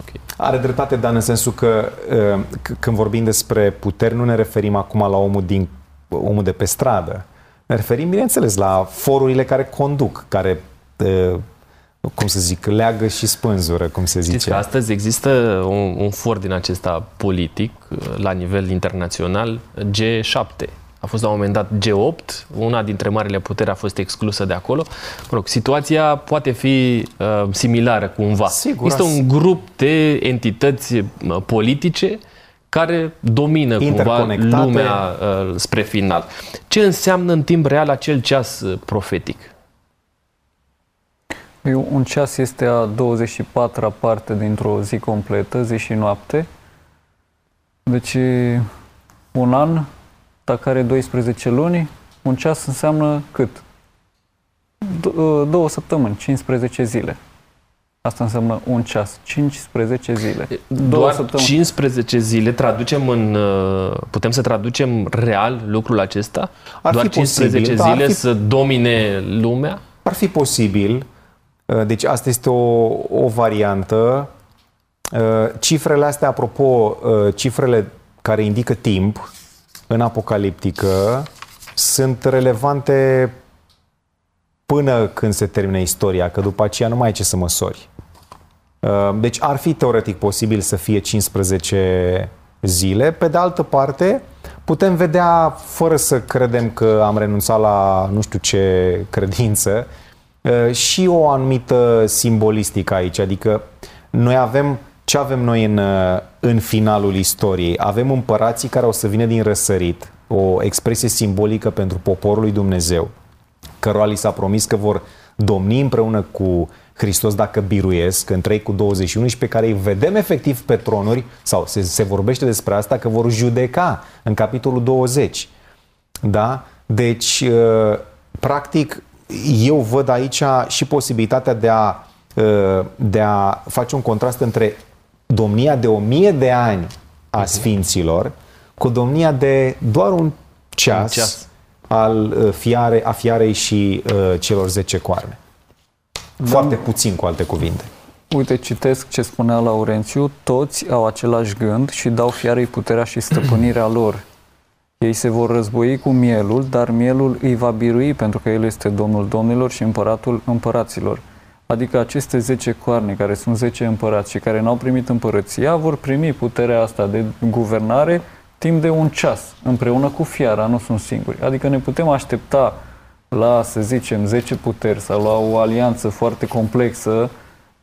Okay. Are dreptate, Dan, în sensul că uh, când vorbim despre puteri, nu ne referim acum la omul, din, omul de pe stradă. Ne referim, bineînțeles, la forurile care conduc, care uh, cum să zic, leagă și spânzură, cum se zice. Știți că astăzi există un, un for din acesta politic uh, la nivel internațional, G7, a fost la un moment dat G8, una dintre marile puteri a fost exclusă de acolo. Mă rog, situația poate fi uh, similară cumva. Sigur, este un grup de entități uh, politice care domină cumva lumea uh, spre final. Ce înseamnă în timp real acel ceas uh, profetic? Un ceas este a 24-a parte dintr-o zi completă, zi și noapte. Deci un an dacă are 12 luni, un ceas înseamnă cât? D- ă, două săptămâni, 15 zile. Asta înseamnă un ceas, 15 zile. Două Doar săptămâni. 15 zile traducem în... uh, Putem să traducem real lucrul acesta? Ar Doar fi 15 posibil, da, ar zile fi- să domine lumea? Ar fi posibil, uh, deci asta este o, o variantă. Uh, Cifrele astea, apropo, uh, cifrele care indică timp în apocaliptică sunt relevante până când se termine istoria, că după aceea nu mai ai ce să măsori. Uh, Deci ar fi teoretic posibil să fie 15 zile. Pe de altă parte, putem vedea, fără să credem că am renunțat la nu știu ce credință, uh, și o anumită simbolistică aici. Adică noi avem ce avem noi în, uh, în finalul istoriei? Avem împărații care o să vină din răsărit, o expresie simbolică pentru poporul lui Dumnezeu cărora li s-a promis că vor domni împreună cu Hristos dacă biruiesc în 3 cu 21 și pe care îi vedem efectiv pe tronuri, sau se, se vorbește despre asta, că vor judeca în capitolul 20. Da? Deci, uh, practic, eu văd aici și posibilitatea de a, uh, de a face un contrast între domnia de o mie de ani a Sfinților cu domnia de doar un ceas, Un ceas. al uh, fiare, a fiarei și uh, celor 10 coarne. Foarte puțin, cu alte cuvinte. Uite, citesc ce spunea Laurențiu, toți au același gând și dau fiarei puterea și stăpânirea lor. Ei se vor război cu mielul, dar mielul îi va birui pentru că el este Domnul Domnilor și Împăratul Împăraților. Adică aceste 10 coarne, care sunt 10 împărați și care n-au primit împărăția, vor primi puterea asta de guvernare timp de un ceas, împreună cu fiara, nu sunt singuri. Adică ne putem aștepta la, să zicem, 10 puteri sau la o alianță foarte complexă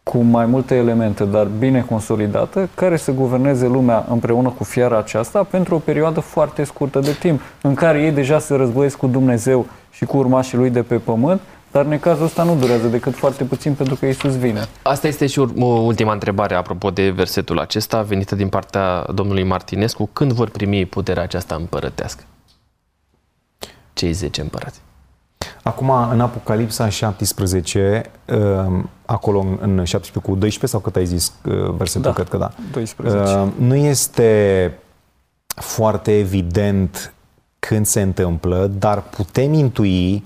cu mai multe elemente, dar bine consolidată, care să guverneze lumea împreună cu fiara aceasta pentru o perioadă foarte scurtă de timp, în care ei deja se războiesc cu Dumnezeu și cu urmașii lui de pe pământ, dar în cazul ăsta nu durează decât foarte puțin pentru că Isus vine. Asta este și ur- o ultima întrebare apropo de versetul acesta, venită din partea domnului Martinescu. Când vor primi puterea aceasta împărătească? Cei 10 împărați. Acum, în Apocalipsa 17, uh, acolo în- în 17 cu 12, sau cât ai zis uh, versetul, Da. cred că da. 12. Uh, nu este foarte evident când se întâmplă, dar putem intui, uh,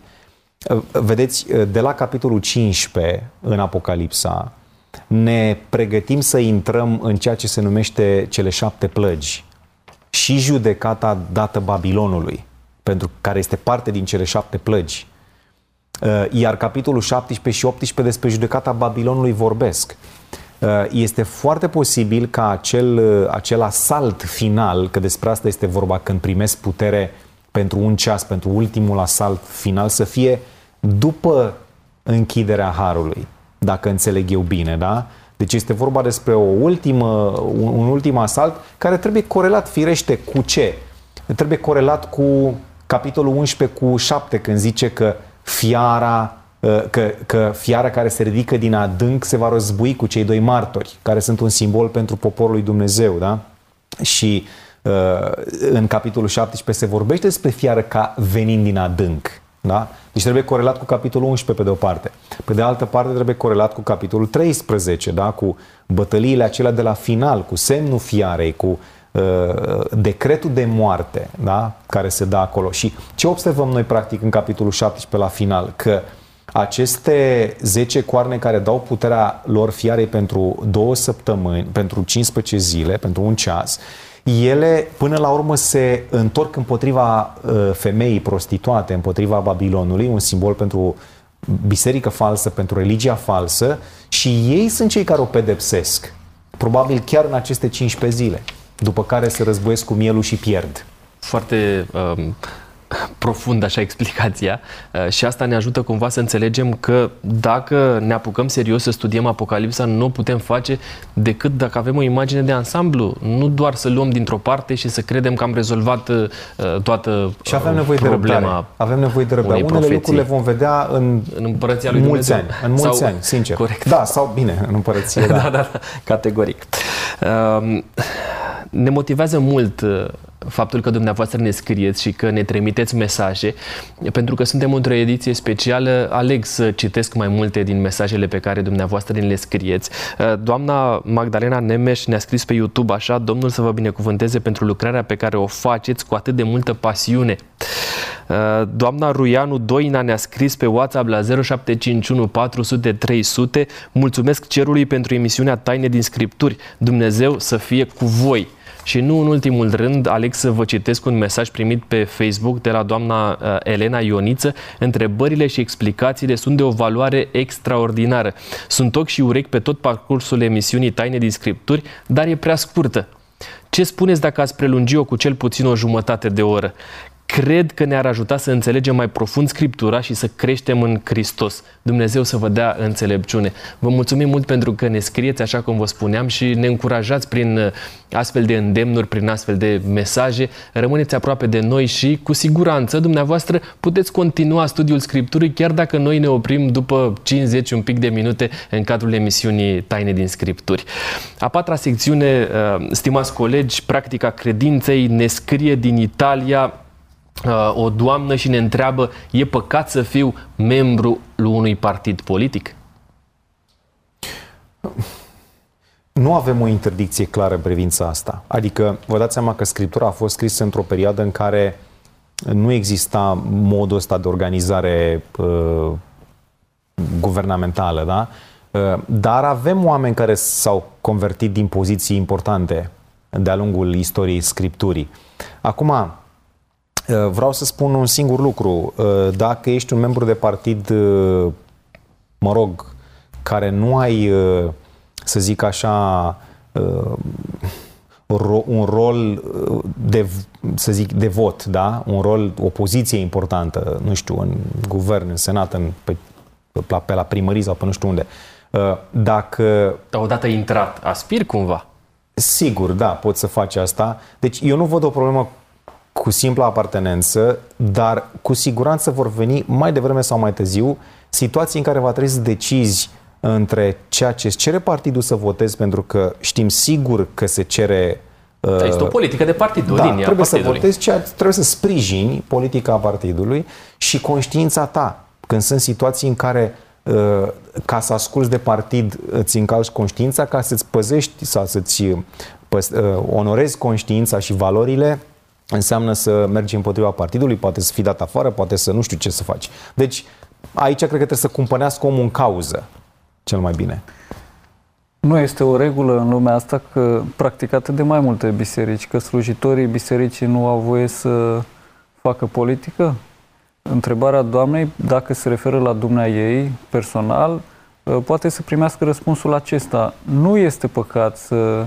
vedeți, uh, de la capitolul 15 în Apocalipsa, ne pregătim să intrăm în ceea ce se numește cele șapte plăgi și judecata dată Babilonului, pentru care este parte din cele șapte plăgi. Uh, Iar capitolul 17 și 18 despre judecata Babilonului vorbesc. Uh, Este foarte posibil ca acel, uh, acel asalt final, că despre asta este vorba când primesc putere pentru un ceas, pentru ultimul asalt final, să fie după închiderea Harului, dacă înțeleg eu bine, da? Deci este vorba despre o ultimă, un, un ultim asalt care trebuie corelat firește cu ce? Trebuie corelat cu capitolul 11 cu 7 când zice că fiara uh, că, că fiara care se ridică din adânc se va răzbui cu cei doi martori, care sunt un simbol pentru poporul lui Dumnezeu, da? Și uh, în capitolul 17 se vorbește despre fiară ca venind din adânc, da? Deci trebuie corelat cu capitolul 11 pe de o parte. Pe de altă parte trebuie corelat cu capitolul 13, da? Cu bătăliile acelea de la final, cu semnul fiarei, cu uh, decretul de moarte, da? Care se dă acolo. Și ce observăm noi practic în capitolul 17 la final? Că aceste 10 coarne care dau puterea lor fiarei pentru două săptămâni, pentru 15 zile, pentru un ceas, ele până la urmă se întorc împotriva uh, femeii prostituate, împotriva Babilonului, un simbol pentru biserică falsă, pentru religia falsă și ei sunt cei care o pedepsesc. Probabil chiar în aceste 15 zile, după care se războiesc cu mielul și pierd. Foarte um, profund așa explicația uh, și asta ne ajută cumva să înțelegem că dacă ne apucăm serios să studiem Apocalipsa, nu o putem face decât dacă avem o imagine de ansamblu, nu doar să luăm dintr-o parte și să credem că am rezolvat uh, toată Și avem uh, nevoie de problema răbdare. Avem nevoie de răbdare. unei Unele profeții. lucruri le vom vedea în, în împărăția lui mulți Dumnezeu. ani. În mulți Sau- ani, sincer. Corect. Da, sau bine, în împărăție, da. da, da, da, categoric. Um, Ne motivează mult uh, faptul că dumneavoastră ne scrieți și că ne trimiteți mesaje, pentru că suntem într-o ediție specială, aleg să citesc mai multe din mesajele pe care dumneavoastră ne le scrieți. Uh, doamna Magdalena Nemeș ne-a scris pe YouTube așa, Domnul să vă binecuvânteze pentru lucrarea pe care o faceți cu atât de multă pasiune. Uh, doamna Ruianu Doina ne-a scris pe WhatsApp la 0751 400 300 Mulțumesc cerului pentru emisiunea Taine din Scripturi. Dumnezeu să fie cu voi. Și nu în ultimul rând, aleg să vă citesc un mesaj primit pe Facebook de la doamna uh, Elena Ioniță. Întrebările și explicațiile sunt de o valoare extraordinară. Sunt ochi și urechi pe tot parcursul emisiunii Taine din Scripturi, dar e prea scurtă. Ce spuneți dacă ați prelungi-o cu cel puțin o jumătate de oră? Cred că ne-ar ajuta să înțelegem mai profund Scriptura și să creștem în Hristos. Dumnezeu să vă dea înțelepciune. Vă mulțumim mult pentru că ne scrieți, așa cum vă spuneam, și ne încurajați prin uh, astfel de îndemnuri, prin astfel de mesaje. Rămâneți aproape de noi și, cu siguranță, dumneavoastră puteți continua studiul Scripturii, chiar dacă noi ne oprim după 50 un pic de minute în cadrul emisiunii Taine din Scripturi. A patra secțiune, uh, stimați colegi, practica credinței, ne scrie din Italia Uh, o doamnă și ne întreabă, e păcat să fiu membru unui partid politic? Nu avem o interdicție clară în privința asta. Adică, vă dați seama că Scriptura a fost scrisă într-o perioadă în care nu exista modul ăsta de organizare uh, guvernamentală, da? Uh, dar avem oameni care s-au convertit din poziții importante de-a lungul istoriei Scripturii. Acum, Uh, vreau să spun un singur lucru. Uh, dacă ești un membru de partid, uh, mă rog, care nu ai, să zic așa, un rol de, să zic, de vot, da? Un rol, o poziție importantă, nu știu, în guvern, în senat, în, pe, pe, pe la primărie sau pe nu știu unde. Dacă... Dar odată intrat, aspir cumva? Sigur, da, poți să faci asta. Deci eu nu văd o problemă cu simpla apartenență, dar cu siguranță vor veni mai devreme sau mai târziu situații în care va trebui să decizi între ceea ce îți cere partidul să votezi, pentru că știm sigur că se cere uh, este o politică de partid, o da, linie trebuie să votezi, ceea, trebuie să sprijini politica partidului și conștiința ta. Când sunt situații în care uh, ca să asculți de partid îți încalci conștiința, ca să-ți păzești sau să-ți uh, onorezi conștiința și valorile, înseamnă să mergi împotriva partidului, poate să fii dat afară, poate să nu știu ce să faci. Deci, aici cred că trebuie să cumpănească omul în cauză cel mai bine. Nu este o regulă în lumea asta că practicată de mai multe biserici, că slujitorii bisericii nu au voie să facă politică? Întrebarea doamnei, dacă se referă la dumnea ei personal, poate să primească răspunsul acesta. Nu este păcat să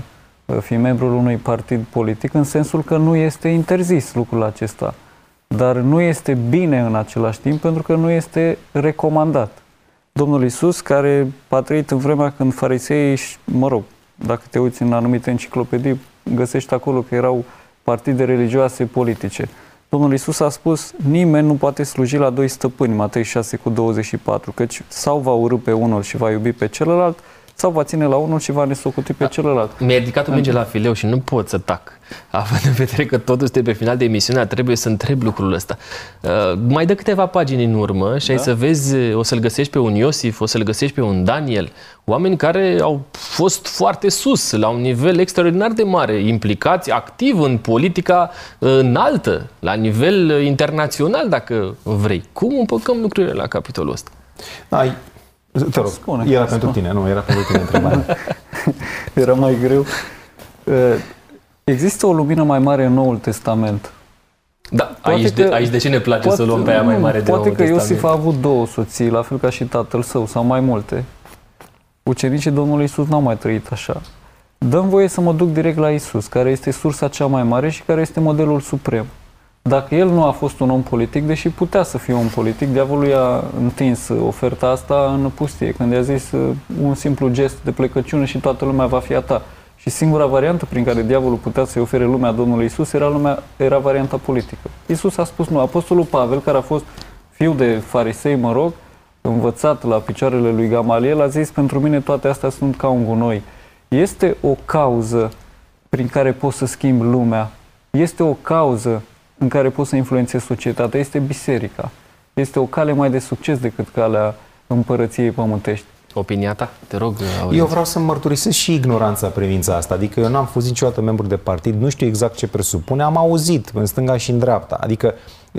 fi membrul unui partid politic, în sensul că nu este interzis lucrul acesta. Dar nu este bine în același timp pentru că nu este recomandat. Domnul Isus, care a trăit în vremea când fariseii, mă rog, dacă te uiți în anumite enciclopedii, găsești acolo că erau partide religioase politice. Domnul Isus a spus, nimeni nu poate sluji la doi stăpâni, Matei 6 cu 24, căci sau va urâ pe unul și va iubi pe celălalt, sau va ține la unul și va nesocuti pe da. celălalt. Mi-a ridicat o minge la fileu și nu pot să tac. Având în vedere că totul este pe final de emisiune, trebuie să întreb lucrul ăsta. Uh, mai dă câteva pagini în urmă și da? ai să vezi, o să-l găsești pe un Iosif, o să-l găsești pe un Daniel, oameni care au fost foarte sus, la un nivel extraordinar de mare, implicați activ în politica înaltă, la nivel internațional, dacă vrei. Cum împăcăm lucrurile la capitolul ăsta? Da, te rog, spune, era spune. pentru tine, nu, era pentru tine întrebarea. era mai greu. Există o lumină mai mare în Noul Testament. Da, poate aici, că, de, aici de ce ne place poate, să luăm pe aia mai mare de Poate că Testament. Iosif a avut două soții, la fel ca și tatăl său, sau mai multe. Ucenicii Domnului Isus n-au mai trăit așa. Dăm voie să mă duc direct la Isus, care este sursa cea mai mare și care este modelul suprem. Dacă el nu a fost un om politic, deși putea să fie un politic, diavolul i-a întins oferta asta în pustie, când i-a zis uh, un simplu gest de plecăciune și toată lumea va fi a ta. Și singura variantă prin care diavolul putea să-i ofere lumea Domnului Isus era, lumea, era varianta politică. Isus a spus nu. Apostolul Pavel, care a fost fiu de farisei, mă rog, învățat la picioarele lui Gamaliel, a zis, pentru mine toate astea sunt ca un gunoi. Este o cauză prin care poți să schimbi lumea este o cauză în care poți să influențezi societatea, este biserica. Este o cale mai de succes decât calea împărăției pământești. Opinia ta? Te rog, Aurențiu. Eu vreau să mărturisesc și ignoranța privința asta. Adică eu n-am fost niciodată membru de partid, nu știu exact ce presupune, am auzit în stânga și în dreapta. Adică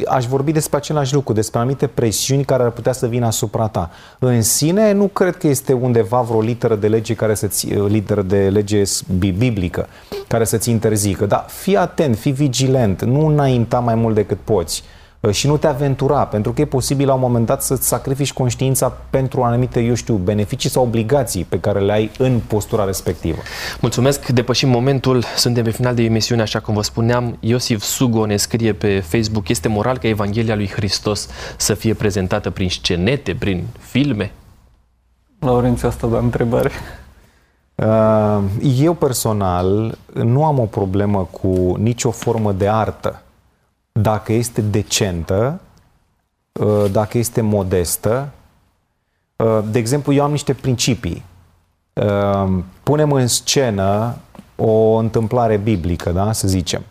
aș vorbi despre același lucru, despre anumite presiuni care ar putea să vină asupra ta. În sine, nu cred că este undeva vreo literă de lege care să-ți, literă de lege biblică care să-ți interzică. Dar fii atent, fii vigilent, nu înainta mai mult decât poți. Uh, și nu te aventura, pentru că e posibil la un moment dat să-ți sacrifici conștiința pentru anumite, eu știu, beneficii sau obligații pe care le ai în postura respectivă. Mulțumesc, depășim momentul, suntem pe final de emisiune, așa cum vă spuneam. Iosif Sugo ne scrie pe Facebook, este moral ca Evanghelia lui Hristos să fie prezentată prin scenete, prin filme? Laurențiu, asta da întrebare. Uh, eu personal nu am o problemă cu nicio formă de artă dacă este decentă, uh, dacă este modestă. Uh, de exemplu, eu am niște principii. Uh, punem în scenă o întâmplare biblică, da? să zicem.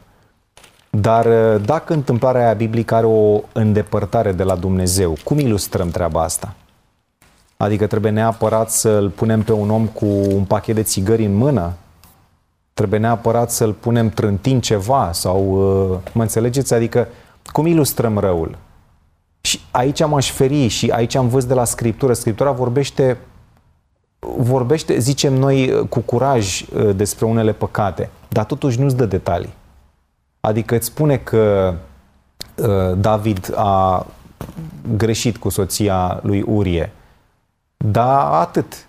Dar dacă întâmplarea aia biblică are o îndepărtare de la Dumnezeu, cum ilustrăm treaba asta? Adică trebuie neapărat să-l punem pe un om cu un pachet de țigări în mână? Trebuie neapărat să-l punem trântind ceva sau, uh, mă înțelegeți? Adică, cum ilustrăm răul? Și aici m-aș feri și aici am văzut de la Scriptură. Scriptura vorbește, vorbește, zicem noi, cu curaj uh, despre unele păcate, dar totuși nu-ți dă detalii. Adică îți spune că uh, David a greșit cu soția lui Urie, dar atât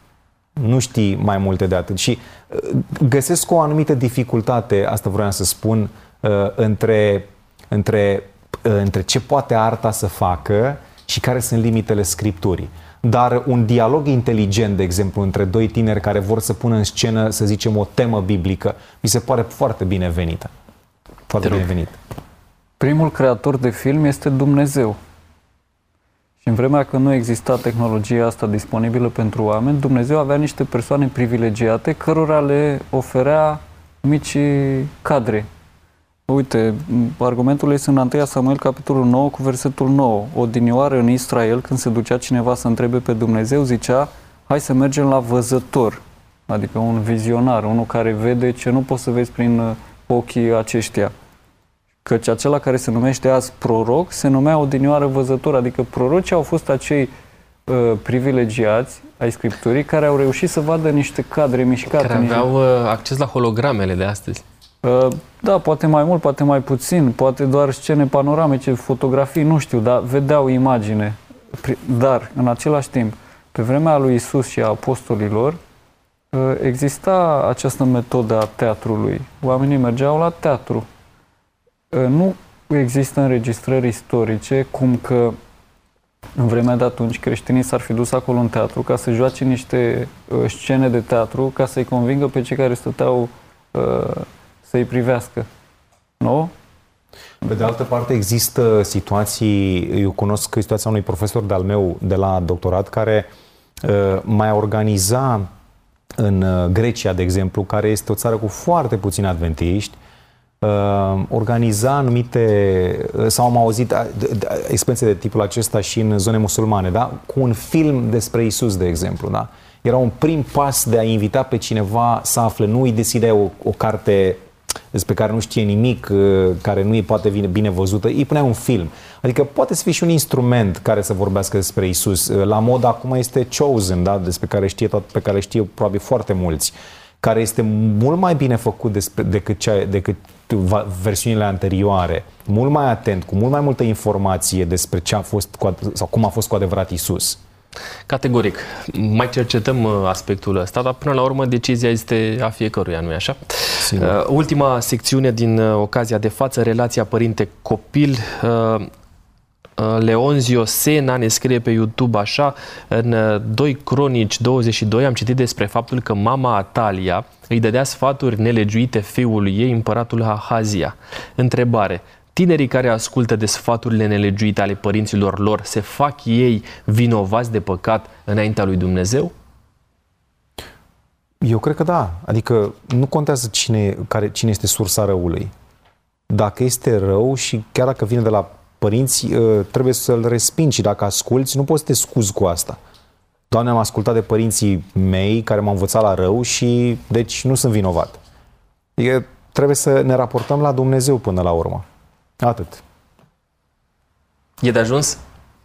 nu știi mai multe de atât. Și uh, găsesc o anumită dificultate, asta vreau să spun, uh, între, între, uh, între ce poate arta să facă și care sunt limitele scripturii. Dar un dialog inteligent, de exemplu, între doi tineri care vor să pună în scenă, să zicem, o temă biblică, mi se pare foarte binevenită. Foarte binevenit. Primul creator de film este Dumnezeu. Și în vremea când nu exista tehnologia asta disponibilă pentru oameni, Dumnezeu avea niște persoane privilegiate cărora le oferea mici cadre. Uite, argumentul este în 1 Samuel, capitolul 9, cu versetul 9. O dinioară în Israel, când se ducea cineva să întrebe pe Dumnezeu, zicea, hai să mergem la văzător, adică un vizionar, unul care vede ce nu poți să vezi prin ochii aceștia. Căci acela care se numește azi proroc se numea odinioară văzător, adică prorocii au fost acei uh, privilegiați ai Scripturii care au reușit să vadă niște cadre mișcate. Care aveau uh, acces la hologramele de astăzi. Uh, da, poate mai mult, poate mai puțin, poate doar scene panoramice, fotografii, nu știu, dar vedeau imagine. Dar, în același timp, pe vremea lui Isus și a apostolilor, uh, exista această metodă a teatrului. Oamenii mergeau la teatru, Ă, nu există înregistrări istorice cum că în vremea de atunci creștinii s-ar fi dus acolo în teatru ca să joace niște uh, scene de teatru ca să-i convingă pe cei care stăteau uh, să-i privească. Nu? Pe de altă parte, există situații, eu cunosc situația unui profesor de-al meu de la doctorat care uh, mai organiza în Grecia, de exemplu, care este o țară cu foarte puțini adventiști, uh, organiza anumite, uh, sau am auzit uh, experiențe de tipul acesta și în zone musulmane, da? cu un film despre Isus, de exemplu. Da? Era un prim pas de a invita pe cineva să afle, nu îi deschidea o, o carte despre care nu știe nimic, uh, care nu îi poate bine, bine văzută, îi punea un film. Adică poate să fie și un instrument care să vorbească despre Isus. La mod acum este Chosen, da? despre care știe tot, pe care știe probabil foarte mulți, care este mult mai bine făcut despre, decât, cea, decât versiunile anterioare, mult mai atent, cu mult mai multă informație despre ce a fost cu, sau cum a fost cu adevărat Isus. Categoric. Mai cercetăm uh, aspectul ăsta, dar până la urmă decizia este a fiecăruia, nu-i așa? Sigur. Uh, ultima secțiune din uh, ocazia de față, relația părinte-copil. Leonzio Sena ne scrie pe YouTube așa, în 2 Cronici 22 am citit despre faptul că mama Atalia îi dădea sfaturi nelegiuite fiului ei, împăratul Ahazia. Întrebare. Tinerii care ascultă de sfaturile nelegiuite ale părinților lor se fac ei vinovați de păcat înaintea lui Dumnezeu? Eu cred că da. Adică nu contează cine, care, cine este sursa răului. dacă este rău și chiar dacă vine de la părinți, uh, trebuie să-l respingi și dacă asculți, nu poți să te scuzi cu asta. Doamne, am ascultat de părinții mei care m-au învățat la rău și deci nu sunt vinovat. E, trebuie să ne raportăm la Dumnezeu până la urmă. Atât. E de ajuns?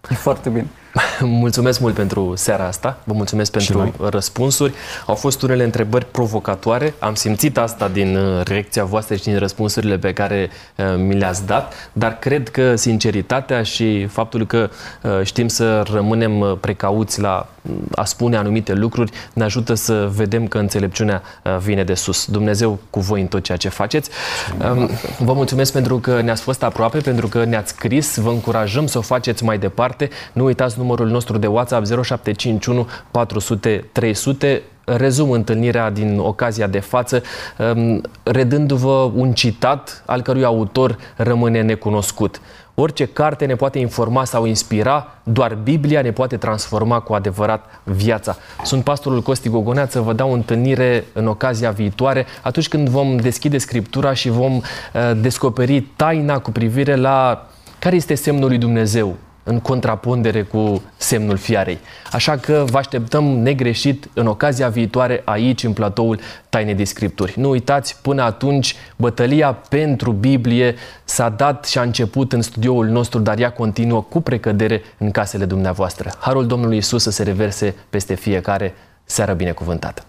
E foarte bine. Mulțumesc mult pentru seara asta, vă mulțumesc pentru răspunsuri. Au fost unele întrebări provocatoare, am simțit asta din uh, reacția voastră și din răspunsurile pe care uh, mi le-ați dat, dar cred că sinceritatea și faptul că uh, știm să rămânem precauți la a spune anumite lucruri ne ajută să vedem că înțelepciunea vine de sus. Dumnezeu cu voi în tot ceea ce faceți. Um, vă mulțumesc pentru că ne-ați fost aproape, pentru că ne-ați scris, vă încurajăm să o faceți mai departe. Nu uitați numărul nostru de WhatsApp 0751 400 300 rezum întâlnirea din ocazia de față, um, redându-vă un citat al cărui autor rămâne necunoscut. Orice carte ne poate informa sau inspira, doar Biblia ne poate transforma cu adevărat viața. Sunt pastorul Costi Gogoneață, vă dau întâlnire în ocazia viitoare, atunci când vom deschide Scriptura și vom uh, descoperi taina cu privire la care este semnul lui Dumnezeu în contrapondere cu semnul fiarei. Așa că vă așteptăm negreșit în ocazia viitoare aici, în platoul Taine de Scripturi. Nu uitați, până atunci, bătălia pentru Biblie s-a dat și a început în studioul nostru, dar ea continuă cu precădere în casele dumneavoastră. Harul Domnului Isus să se reverse peste fiecare. Seară binecuvântată!